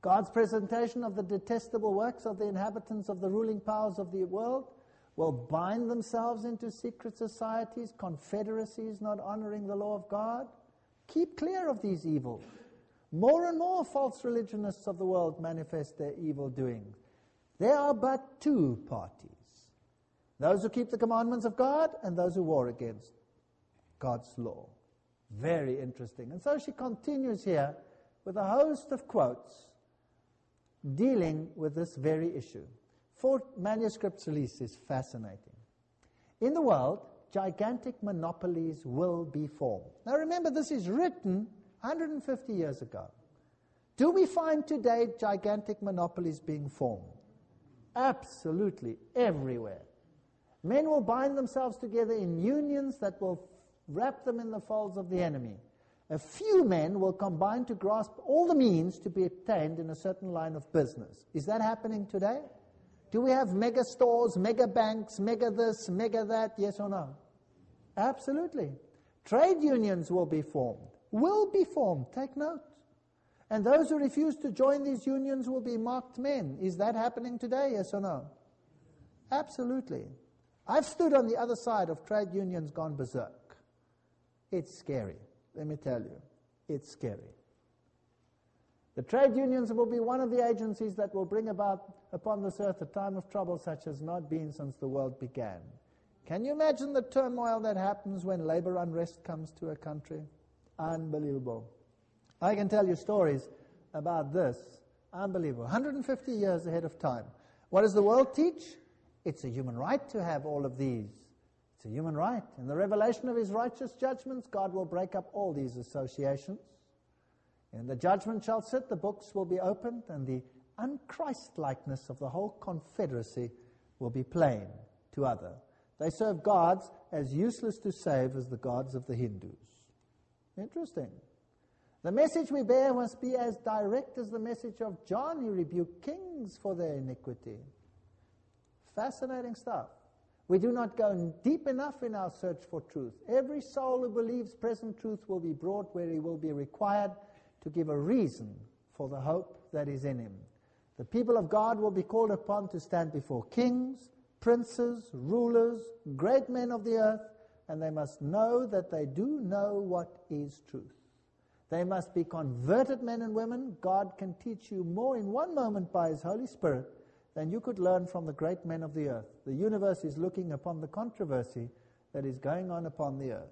God's presentation of the detestable works of the inhabitants of the ruling powers of the world will bind themselves into secret societies, confederacies not honoring the law of God. Keep clear of these evils. More and more false religionists of the world manifest their evil doings. There are but two parties those who keep the commandments of God and those who war against God's law. Very interesting. And so she continues here with a host of quotes dealing with this very issue. Four manuscripts released is fascinating. In the world, gigantic monopolies will be formed. Now remember, this is written 150 years ago. Do we find today gigantic monopolies being formed? Absolutely, everywhere. Men will bind themselves together in unions that will wrap them in the folds of the enemy. A few men will combine to grasp all the means to be attained in a certain line of business. Is that happening today? Do we have mega stores, mega banks, mega this, mega that? Yes or no? Absolutely. Trade unions will be formed. Will be formed. Take note. And those who refuse to join these unions will be marked men. Is that happening today? Yes or no? Absolutely. I've stood on the other side of trade unions gone berserk. It's scary. Let me tell you. It's scary. The trade unions will be one of the agencies that will bring about upon this earth a time of trouble such as not been since the world began. Can you imagine the turmoil that happens when labor unrest comes to a country? Unbelievable. I can tell you stories about this. Unbelievable. 150 years ahead of time. What does the world teach? It's a human right to have all of these. It's a human right. In the revelation of his righteous judgments, God will break up all these associations. And the judgment shall sit, the books will be opened, and the unChristlikeness of the whole confederacy will be plain to other. They serve gods as useless to save as the gods of the Hindus. Interesting. The message we bear must be as direct as the message of John, who rebuked kings for their iniquity. Fascinating stuff. We do not go deep enough in our search for truth. Every soul who believes present truth will be brought where he will be required to give a reason for the hope that is in him. The people of God will be called upon to stand before kings, princes, rulers, great men of the earth, and they must know that they do know what is truth. They must be converted men and women. God can teach you more in one moment by His Holy Spirit than you could learn from the great men of the earth. The universe is looking upon the controversy that is going on upon the earth.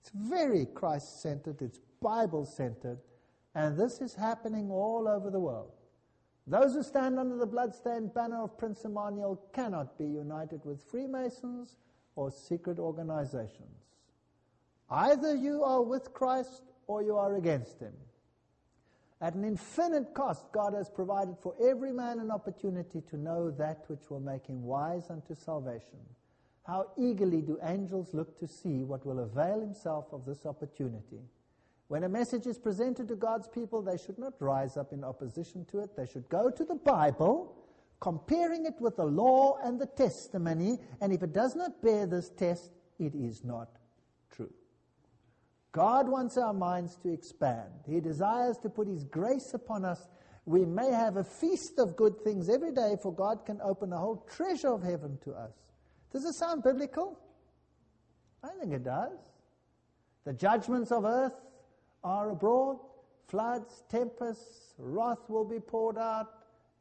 It's very Christ centered, it's Bible centered, and this is happening all over the world. Those who stand under the bloodstained banner of Prince Emmanuel cannot be united with Freemasons or secret organizations. Either you are with Christ or you are against him. At an infinite cost, God has provided for every man an opportunity to know that which will make him wise unto salvation. How eagerly do angels look to see what will avail himself of this opportunity. When a message is presented to God's people, they should not rise up in opposition to it. They should go to the Bible, comparing it with the law and the testimony, and if it does not bear this test, it is not true. God wants our minds to expand. He desires to put His grace upon us. We may have a feast of good things every day, for God can open a whole treasure of heaven to us. Does it sound biblical? I think it does. The judgments of earth are abroad, floods, tempests, wrath will be poured out,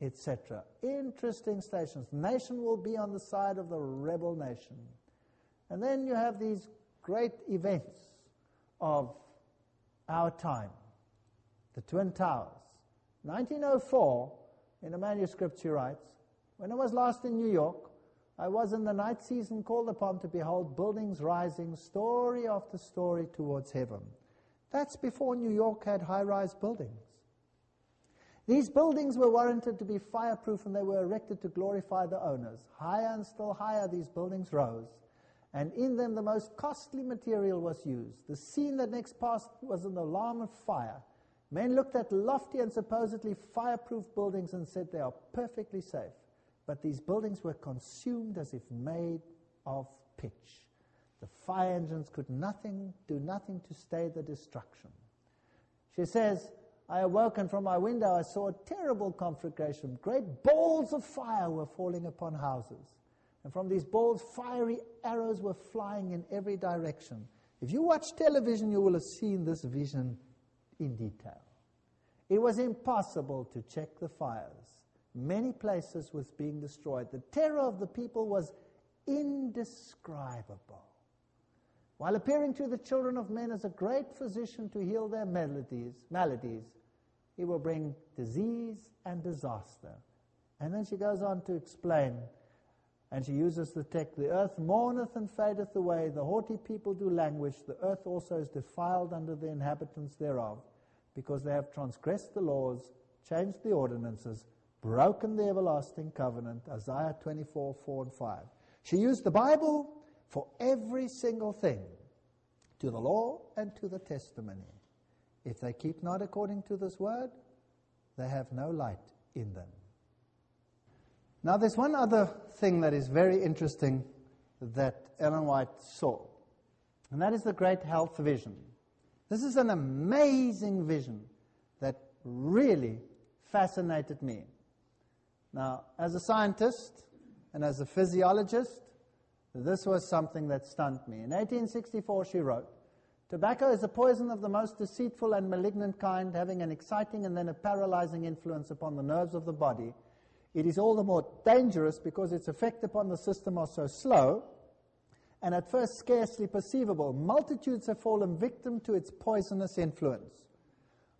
etc. Interesting stations. Nation will be on the side of the rebel nation. And then you have these great events of our time the Twin Towers. 1904, in a manuscript she writes, when I was last in New York, I was in the night season called upon to behold buildings rising story after story towards heaven. That's before New York had high rise buildings. These buildings were warranted to be fireproof and they were erected to glorify the owners. Higher and still higher these buildings rose, and in them the most costly material was used. The scene that next passed was an alarm of fire. Men looked at lofty and supposedly fireproof buildings and said they are perfectly safe. But these buildings were consumed as if made of pitch. The fire engines could nothing, do nothing to stay the destruction. She says, I awoke and from my window I saw a terrible conflagration. Great balls of fire were falling upon houses. And from these balls, fiery arrows were flying in every direction. If you watch television, you will have seen this vision in detail. It was impossible to check the fires. Many places was being destroyed. The terror of the people was indescribable. While appearing to the children of men as a great physician to heal their maladies, maladies, he will bring disease and disaster. And then she goes on to explain, and she uses the text The earth mourneth and fadeth away, the haughty people do languish, the earth also is defiled under the inhabitants thereof, because they have transgressed the laws, changed the ordinances, broken the everlasting covenant. Isaiah 24, 4 and 5. She used the Bible for every single thing to the law and to the testimony. If they keep not according to this word, they have no light in them. Now, there's one other thing that is very interesting that Ellen White saw, and that is the great health vision. This is an amazing vision that really fascinated me. Now, as a scientist and as a physiologist, this was something that stunned me. In 1864, she wrote, Tobacco is a poison of the most deceitful and malignant kind, having an exciting and then a paralyzing influence upon the nerves of the body. It is all the more dangerous because its effect upon the system are so slow and at first scarcely perceivable. Multitudes have fallen victim to its poisonous influence.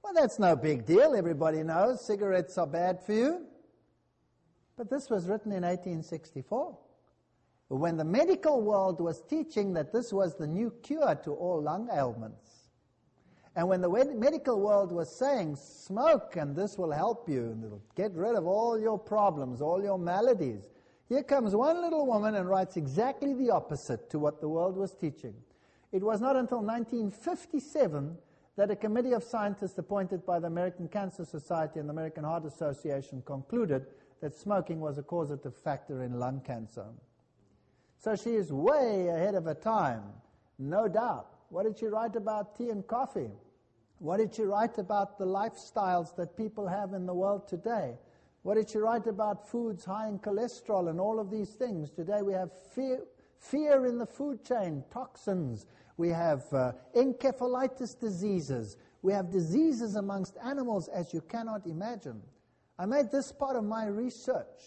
Well, that's no big deal. Everybody knows cigarettes are bad for you. But this was written in 1864 when the medical world was teaching that this was the new cure to all lung ailments. And when the medical world was saying, smoke and this will help you and it'll get rid of all your problems, all your maladies. Here comes one little woman and writes exactly the opposite to what the world was teaching. It was not until 1957 that a committee of scientists appointed by the American Cancer Society and the American Heart Association concluded that smoking was a causative factor in lung cancer. So she is way ahead of her time, no doubt. What did she write about tea and coffee? What did she write about the lifestyles that people have in the world today? What did she write about foods high in cholesterol and all of these things? Today we have fear, fear in the food chain, toxins. We have uh, encephalitis diseases. We have diseases amongst animals as you cannot imagine. I made this part of my research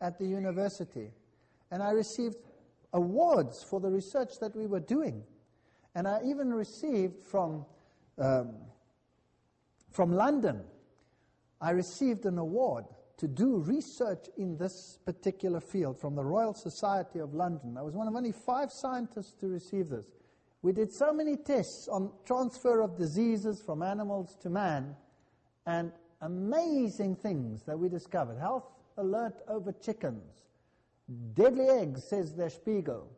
at the university, and I received awards for the research that we were doing. And I even received from, um, from London, I received an award to do research in this particular field from the Royal Society of London. I was one of only five scientists to receive this. We did so many tests on transfer of diseases from animals to man, and amazing things that we discovered. Health alert over chickens. Deadly eggs, says Der Spiegel.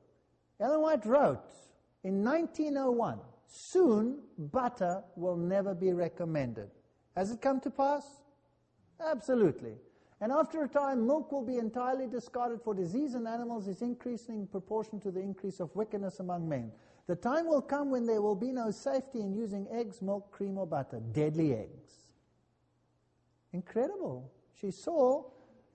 Ellen White wrote in 1901, soon butter will never be recommended. Has it come to pass? Absolutely. And after a time, milk will be entirely discarded for disease in animals is increasing in proportion to the increase of wickedness among men. The time will come when there will be no safety in using eggs, milk, cream, or butter. Deadly eggs. Incredible. She saw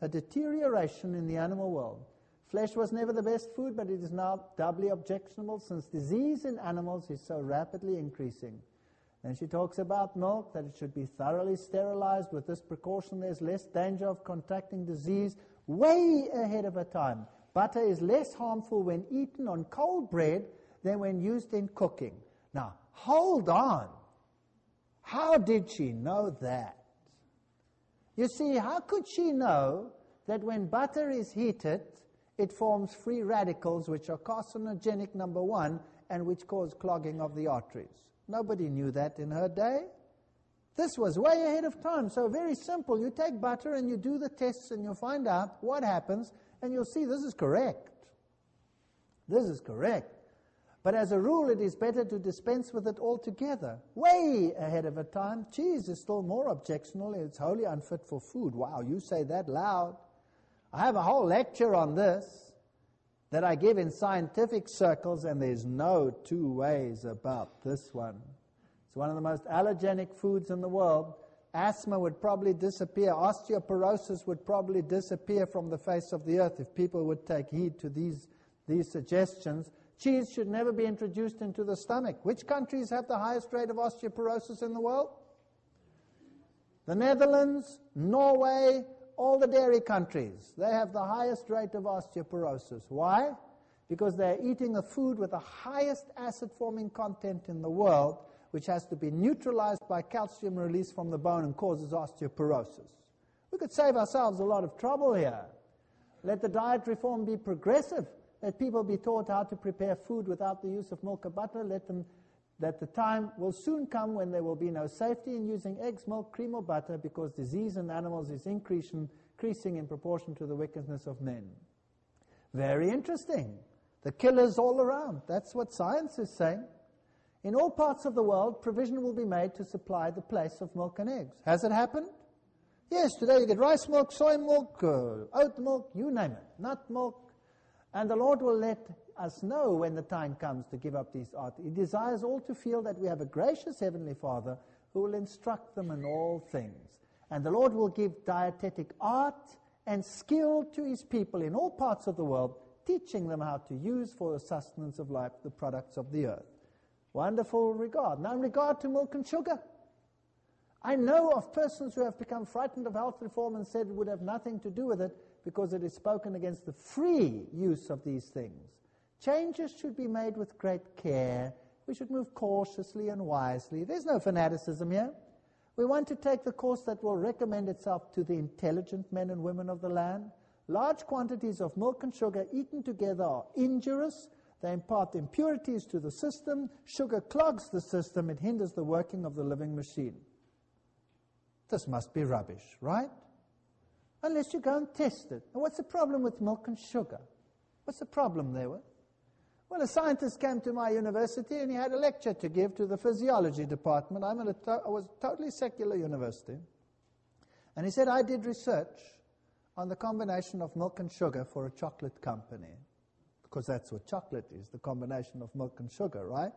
a deterioration in the animal world. Flesh was never the best food, but it is now doubly objectionable since disease in animals is so rapidly increasing. Then she talks about milk, that it should be thoroughly sterilized. With this precaution, there's less danger of contracting disease way ahead of a time. Butter is less harmful when eaten on cold bread than when used in cooking. Now, hold on. How did she know that? You see, how could she know that when butter is heated, it forms free radicals which are carcinogenic, number one, and which cause clogging of the arteries? Nobody knew that in her day. This was way ahead of time. So, very simple. You take butter and you do the tests and you find out what happens, and you'll see this is correct. This is correct. But as a rule, it is better to dispense with it altogether. Way ahead of a time. Cheese is still more objectionable. It's wholly unfit for food. Wow, you say that loud. I have a whole lecture on this that I give in scientific circles, and there's no two ways about this one. It's one of the most allergenic foods in the world, Asthma would probably disappear. Osteoporosis would probably disappear from the face of the earth if people would take heed to these, these suggestions. Cheese should never be introduced into the stomach. Which countries have the highest rate of osteoporosis in the world? The Netherlands, Norway, all the dairy countries. They have the highest rate of osteoporosis. Why? Because they're eating a food with the highest acid forming content in the world which has to be neutralized by calcium release from the bone and causes osteoporosis. We could save ourselves a lot of trouble here. Let the diet reform be progressive. Let people be taught how to prepare food without the use of milk or butter. Let them that the time will soon come when there will be no safety in using eggs, milk, cream, or butter because disease in animals is increasing, increasing in proportion to the wickedness of men. Very interesting. The killers all around. That's what science is saying. In all parts of the world, provision will be made to supply the place of milk and eggs. Has it happened? Yes, today you get rice milk, soy milk, uh, oat milk, you name it, nut milk. And the Lord will let us know when the time comes to give up these art. He desires all to feel that we have a gracious Heavenly Father who will instruct them in all things. And the Lord will give dietetic art and skill to His people in all parts of the world, teaching them how to use for the sustenance of life the products of the earth. Wonderful regard. Now, in regard to milk and sugar, I know of persons who have become frightened of health reform and said it would have nothing to do with it because it is spoken against the free use of these things. Changes should be made with great care. We should move cautiously and wisely. There's no fanaticism here. We want to take the course that will recommend itself to the intelligent men and women of the land. Large quantities of milk and sugar eaten together are injurious they impart impurities to the system. Sugar clogs the system. It hinders the working of the living machine. This must be rubbish, right? Unless you go and test it. And what's the problem with milk and sugar? What's the problem there with? Well, a scientist came to my university and he had a lecture to give to the physiology department. I'm at a to- I was a totally secular university. And he said, I did research on the combination of milk and sugar for a chocolate company because that's what chocolate is, the combination of milk and sugar, right?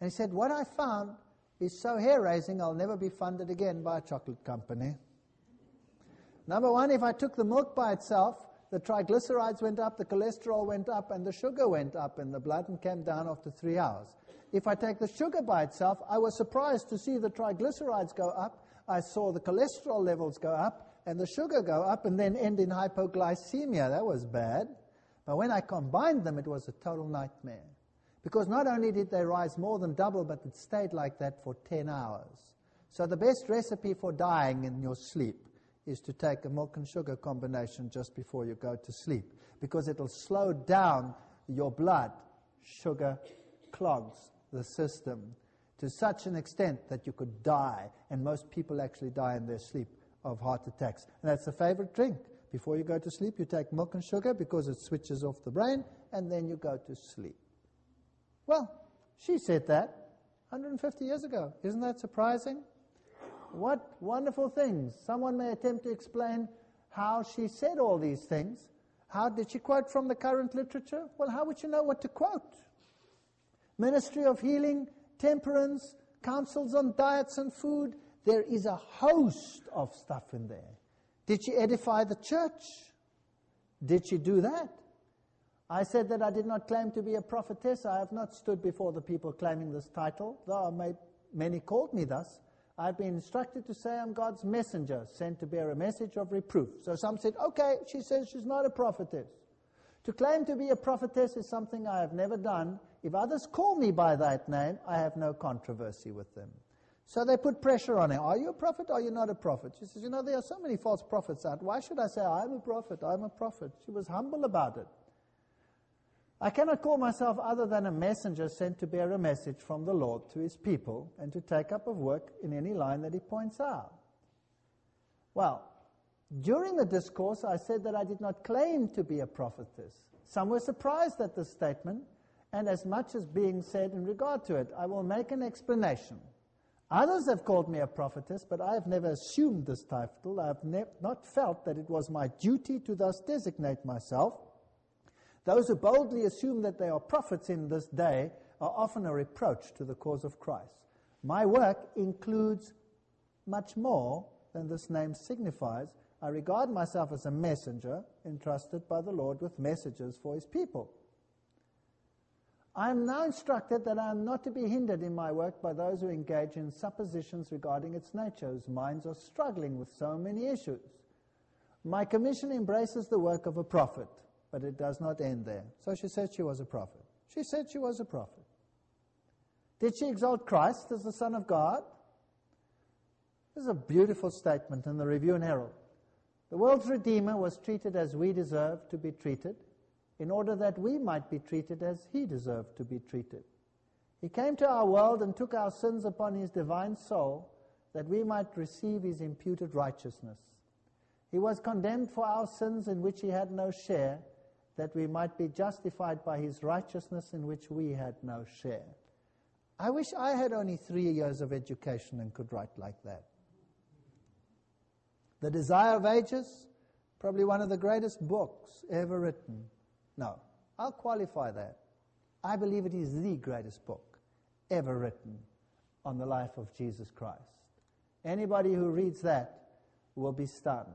And he said, What I found is so hair raising, I'll never be funded again by a chocolate company. Number one, if I took the milk by itself, the triglycerides went up, the cholesterol went up, and the sugar went up in the blood and came down after three hours. If I take the sugar by itself, I was surprised to see the triglycerides go up. I saw the cholesterol levels go up and the sugar go up and then end in hypoglycemia. That was bad. But when I combined them, it was a total nightmare. Because not only did they rise more than double, but it stayed like that for 10 hours. So the best recipe for dying in your sleep is to take a milk and sugar combination just before you go to sleep. Because it'll slow down your blood. Sugar clogs the system to such an extent that you could die. And most people actually die in their sleep of heart attacks. And that's a favorite drink. Before you go to sleep, you take milk and sugar because it switches off the brain, and then you go to sleep. Well, she said that 150 years ago. Isn't that surprising? What wonderful things. Someone may attempt to explain how she said all these things. How did she quote from the current literature? Well, how would you know what to quote? Ministry of Healing, Temperance, Counsels on Diets and Food. There is a host of stuff in there. Did she edify the church? Did she do that? I said that I did not claim to be a prophetess. I have not stood before the people claiming this title, though many called me thus. I've been instructed to say I'm God's messenger, sent to bear a message of reproof. So some said, okay, she says she's not a prophetess. To claim to be a prophetess is something I have never done. If others call me by that name, I have no controversy with them. So they put pressure on her. Are you a prophet? Are you not a prophet? She says, You know, there are so many false prophets out. Why should I say, I'm a prophet? I'm a prophet? She was humble about it. I cannot call myself other than a messenger sent to bear a message from the Lord to his people and to take up of work in any line that he points out. Well, during the discourse, I said that I did not claim to be a prophetess. Some were surprised at this statement, and as much as being said in regard to it, I will make an explanation. Others have called me a prophetess, but I have never assumed this title. I have ne- not felt that it was my duty to thus designate myself. Those who boldly assume that they are prophets in this day are often a reproach to the cause of Christ. My work includes much more than this name signifies, I regard myself as a messenger entrusted by the Lord with messages for his people. I am now instructed that I am not to be hindered in my work by those who engage in suppositions regarding its nature, whose minds are struggling with so many issues. My commission embraces the work of a prophet, but it does not end there. So she said she was a prophet. She said she was a prophet. Did she exalt Christ as the Son of God? This is a beautiful statement in the Review and Herald. The world's Redeemer was treated as we deserve to be treated in order that we might be treated as he deserved to be treated. He came to our world and took our sins upon his divine soul that we might receive his imputed righteousness. He was condemned for our sins in which he had no share, that we might be justified by his righteousness in which we had no share. I wish I had only three years of education and could write like that. The Desire of Ages, probably one of the greatest books ever written. No, I'll qualify that. I believe it is the greatest book ever written on the life of Jesus Christ. Anybody who reads that will be stunned.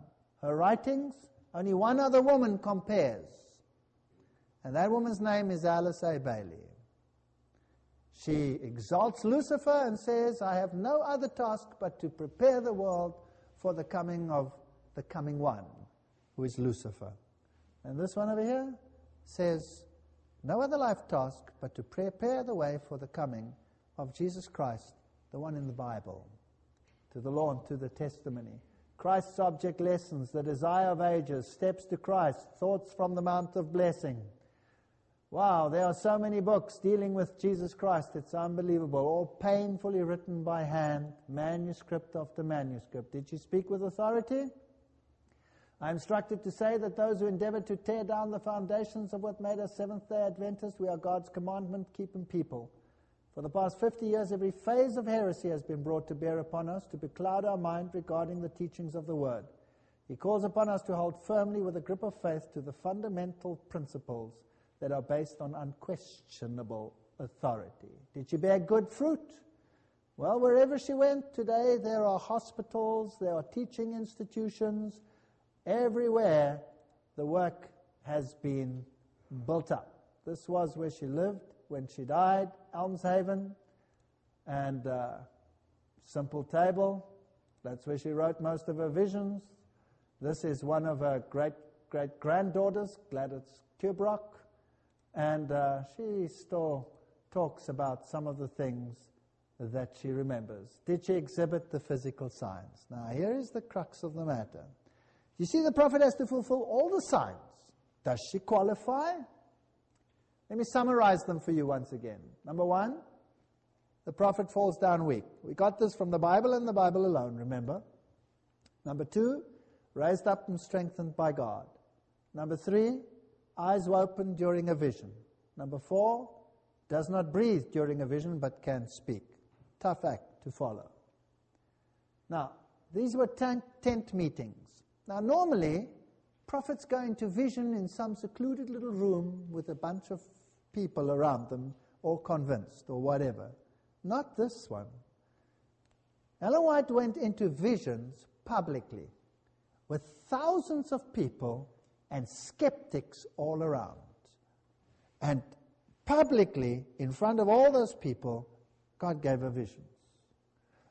Her writings, only one other woman compares. And that woman's name is Alice A. Bailey. She exalts Lucifer and says, I have no other task but to prepare the world for the coming of the coming one, who is Lucifer. And this one over here says, No other life task but to prepare the way for the coming of Jesus Christ, the one in the Bible, to the law and to the testimony. Christ's object lessons, the desire of ages, steps to Christ, thoughts from the Mount of Blessing. Wow, there are so many books dealing with Jesus Christ. It's unbelievable. All painfully written by hand, manuscript after manuscript. Did she speak with authority? I am instructed to say that those who endeavor to tear down the foundations of what made us Seventh day Adventists, we are God's commandment keeping people. For the past 50 years, every phase of heresy has been brought to bear upon us to becloud our mind regarding the teachings of the Word. He calls upon us to hold firmly with a grip of faith to the fundamental principles that are based on unquestionable authority. Did she bear good fruit? Well, wherever she went today, there are hospitals, there are teaching institutions. Everywhere, the work has been built up. This was where she lived when she died, Elmshaven, and uh, Simple Table. That's where she wrote most of her visions. This is one of her great great granddaughters, Gladys Kubrock. And uh, she still talks about some of the things that she remembers. Did she exhibit the physical signs? Now, here is the crux of the matter. You see, the prophet has to fulfill all the signs. Does she qualify? Let me summarize them for you once again. Number one, the prophet falls down weak. We got this from the Bible and the Bible alone, remember? Number two, raised up and strengthened by God. Number three, eyes were opened during a vision. Number four, does not breathe during a vision but can speak. Tough act to follow. Now, these were tent meetings. Now, normally, prophets go into vision in some secluded little room with a bunch of people around them, all convinced or whatever. Not this one. Ellen White went into visions publicly with thousands of people and skeptics all around. And publicly, in front of all those people, God gave her visions.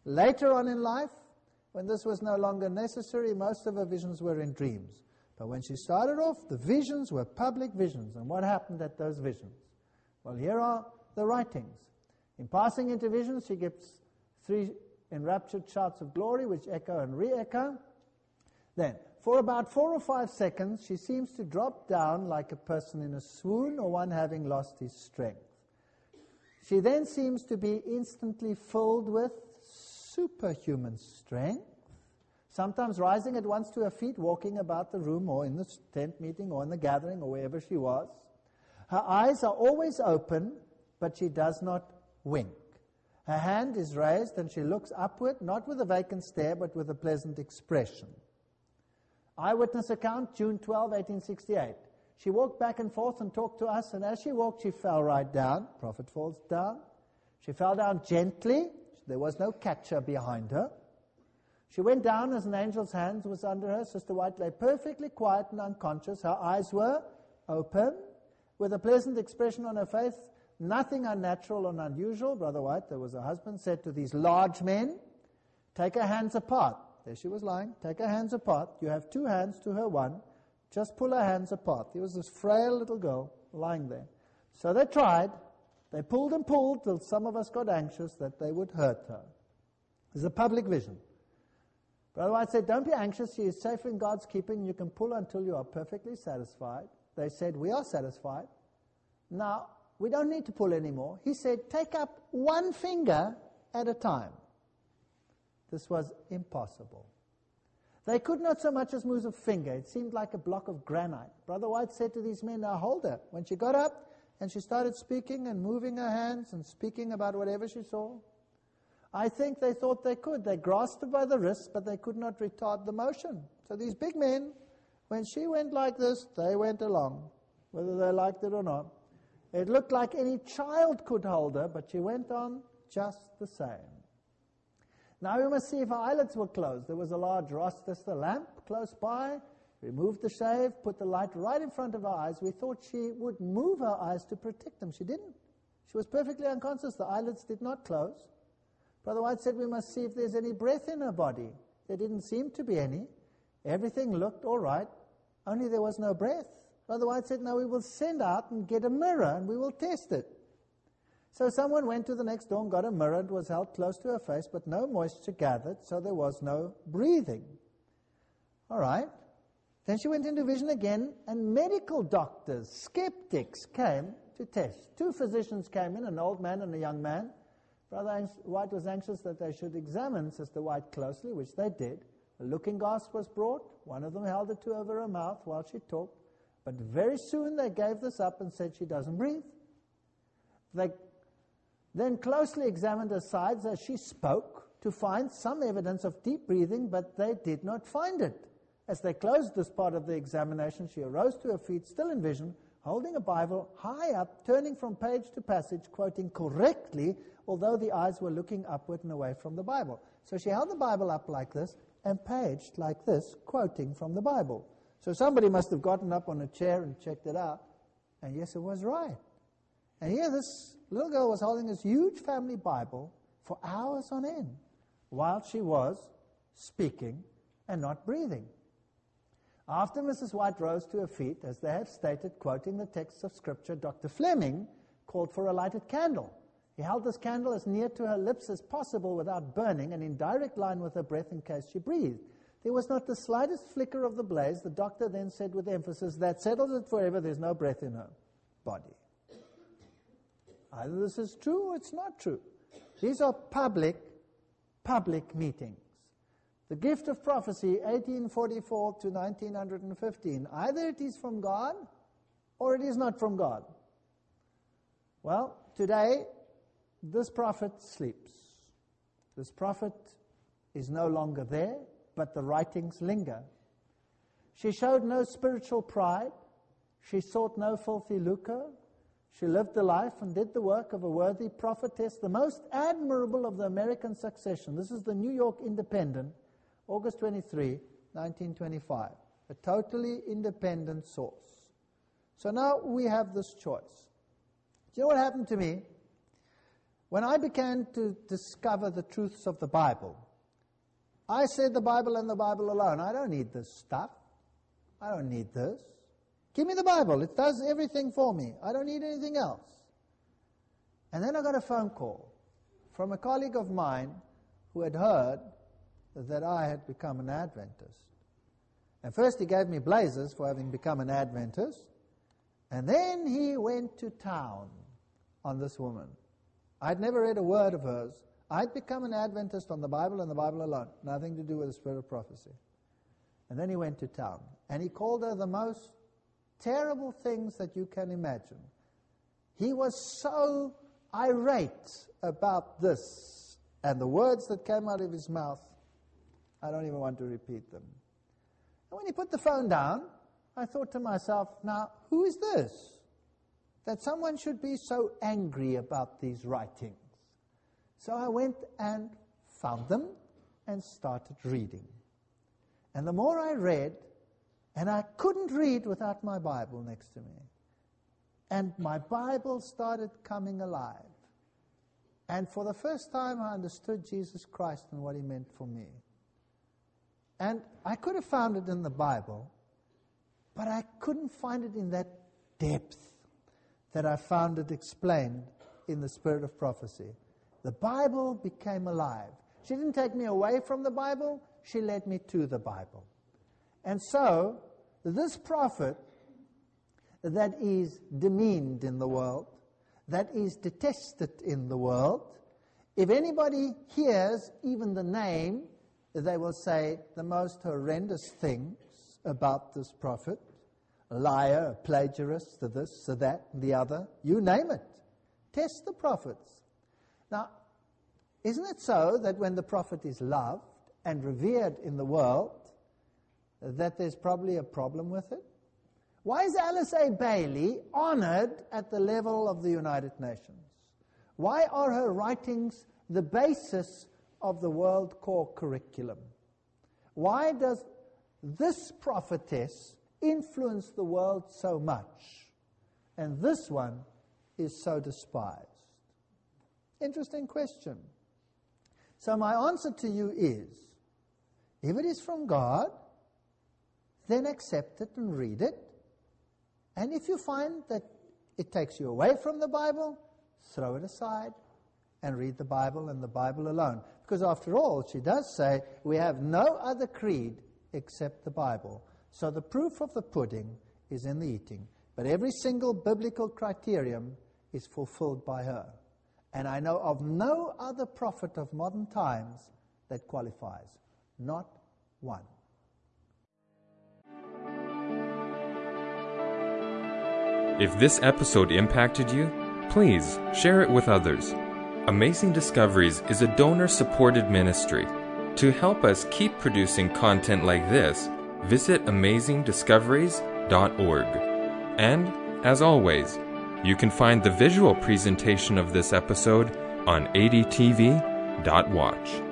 Later on in life, when this was no longer necessary, most of her visions were in dreams. But when she started off, the visions were public visions. And what happened at those visions? Well, here are the writings. In passing into visions, she gives three enraptured shouts of glory, which echo and re echo. Then, for about four or five seconds, she seems to drop down like a person in a swoon or one having lost his strength. She then seems to be instantly filled with superhuman strength, sometimes rising at once to her feet, walking about the room or in the tent meeting or in the gathering or wherever she was. Her eyes are always open, but she does not wink. Her hand is raised and she looks upward, not with a vacant stare, but with a pleasant expression. Eyewitness account, June 12, 1868. She walked back and forth and talked to us, and as she walked, she fell right down. Prophet falls down. She fell down gently. There was no catcher behind her. She went down as an angel's hand was under her. Sister White lay perfectly quiet and unconscious. Her eyes were open, with a pleasant expression on her face, nothing unnatural and unusual. Brother White, there was a husband, said to these large men, Take her hands apart. There she was lying. Take her hands apart. You have two hands to her one. Just pull her hands apart. There was this frail little girl lying there. So they tried. They pulled and pulled till some of us got anxious that they would hurt her. It's a public vision. Brother White said, Don't be anxious. She is safe in God's keeping. You can pull until you are perfectly satisfied. They said, We are satisfied. Now, we don't need to pull anymore. He said, Take up one finger at a time. This was impossible. They could not so much as move a finger. It seemed like a block of granite. Brother White said to these men, Now hold her. When she got up and she started speaking and moving her hands and speaking about whatever she saw, I think they thought they could. They grasped her by the wrist, but they could not retard the motion. So these big men, when she went like this, they went along, whether they liked it or not. It looked like any child could hold her, but she went on just the same. Now we must see if her eyelids were closed. There was a large Rochester lamp close by. Removed the shave, put the light right in front of her eyes. We thought she would move her eyes to protect them. She didn't. She was perfectly unconscious. The eyelids did not close. Brother White said we must see if there's any breath in her body. There didn't seem to be any. Everything looked all right, only there was no breath. Brother White said, Now we will send out and get a mirror and we will test it. So someone went to the next door and got a mirror and was held close to her face, but no moisture gathered, so there was no breathing. All right. Then she went into vision again, and medical doctors, skeptics, came to test. Two physicians came in, an old man and a young man. Brother White was anxious that they should examine Sister White closely, which they did. A looking glass was brought. One of them held it to over her mouth while she talked. But very soon they gave this up and said she doesn't breathe. They then closely examined her sides as she spoke to find some evidence of deep breathing, but they did not find it. As they closed this part of the examination, she arose to her feet, still in vision, holding a Bible high up, turning from page to passage, quoting correctly although the eyes were looking upward and away from the Bible. So she held the Bible up like this and paged like this, quoting from the Bible. So somebody must have gotten up on a chair and checked it out, and yes, it was right. And here this little girl was holding this huge family Bible for hours on end while she was speaking and not breathing. After Mrs. White rose to her feet, as they have stated, quoting the texts of Scripture, Dr. Fleming called for a lighted candle. He held this candle as near to her lips as possible without burning and in direct line with her breath in case she breathed. There was not the slightest flicker of the blaze. The doctor then said with emphasis, That settles it forever. There's no breath in her body. Either this is true or it's not true. These are public, public meetings. The gift of prophecy, 1844 to 1915. Either it is from God or it is not from God. Well, today this prophet sleeps. This prophet is no longer there, but the writings linger. She showed no spiritual pride. She sought no filthy lucre. She lived the life and did the work of a worthy prophetess, the most admirable of the American succession. This is the New York Independent, August 23, 1925. A totally independent source. So now we have this choice. Do you know what happened to me? When I began to discover the truths of the Bible, I said the Bible and the Bible alone. I don't need this stuff. I don't need this. Give me the Bible. It does everything for me. I don't need anything else. And then I got a phone call from a colleague of mine who had heard that I had become an Adventist. And first he gave me blazes for having become an Adventist, and then he went to town on this woman. I'd never read a word of hers. I'd become an Adventist on the Bible and the Bible alone, nothing to do with the spirit of prophecy. And then he went to town, and he called her the most terrible things that you can imagine. He was so irate about this and the words that came out of his mouth, I don't even want to repeat them. And when he put the phone down, I thought to myself, now, who is this? that someone should be so angry about these writings. So I went and found them and started reading. And the more I read, and I couldn't read without my Bible next to me. And my Bible started coming alive. And for the first time, I understood Jesus Christ and what he meant for me. And I could have found it in the Bible, but I couldn't find it in that depth that I found it explained in the spirit of prophecy. The Bible became alive. She didn't take me away from the Bible, she led me to the Bible. And so, this prophet that is demeaned in the world, that is detested in the world, if anybody hears even the name, they will say the most horrendous things about this prophet a liar, a plagiarist, a this, a that, the other, you name it. Test the prophets. Now, isn't it so that when the prophet is loved and revered in the world, that there's probably a problem with it? Why is Alice A. Bailey honored at the level of the United Nations? Why are her writings the basis of the World Core curriculum? Why does this prophetess influence the world so much, and this one is so despised? Interesting question. So, my answer to you is if it is from God, then accept it and read it. And if you find that it takes you away from the Bible, throw it aside and read the Bible and the Bible alone. Because after all, she does say, we have no other creed except the Bible. So the proof of the pudding is in the eating. But every single biblical criterion is fulfilled by her. And I know of no other prophet of modern times that qualifies. Not one. If this episode impacted you, please share it with others. Amazing Discoveries is a donor supported ministry. To help us keep producing content like this, visit amazingdiscoveries.org. And, as always, you can find the visual presentation of this episode on adtv.watch.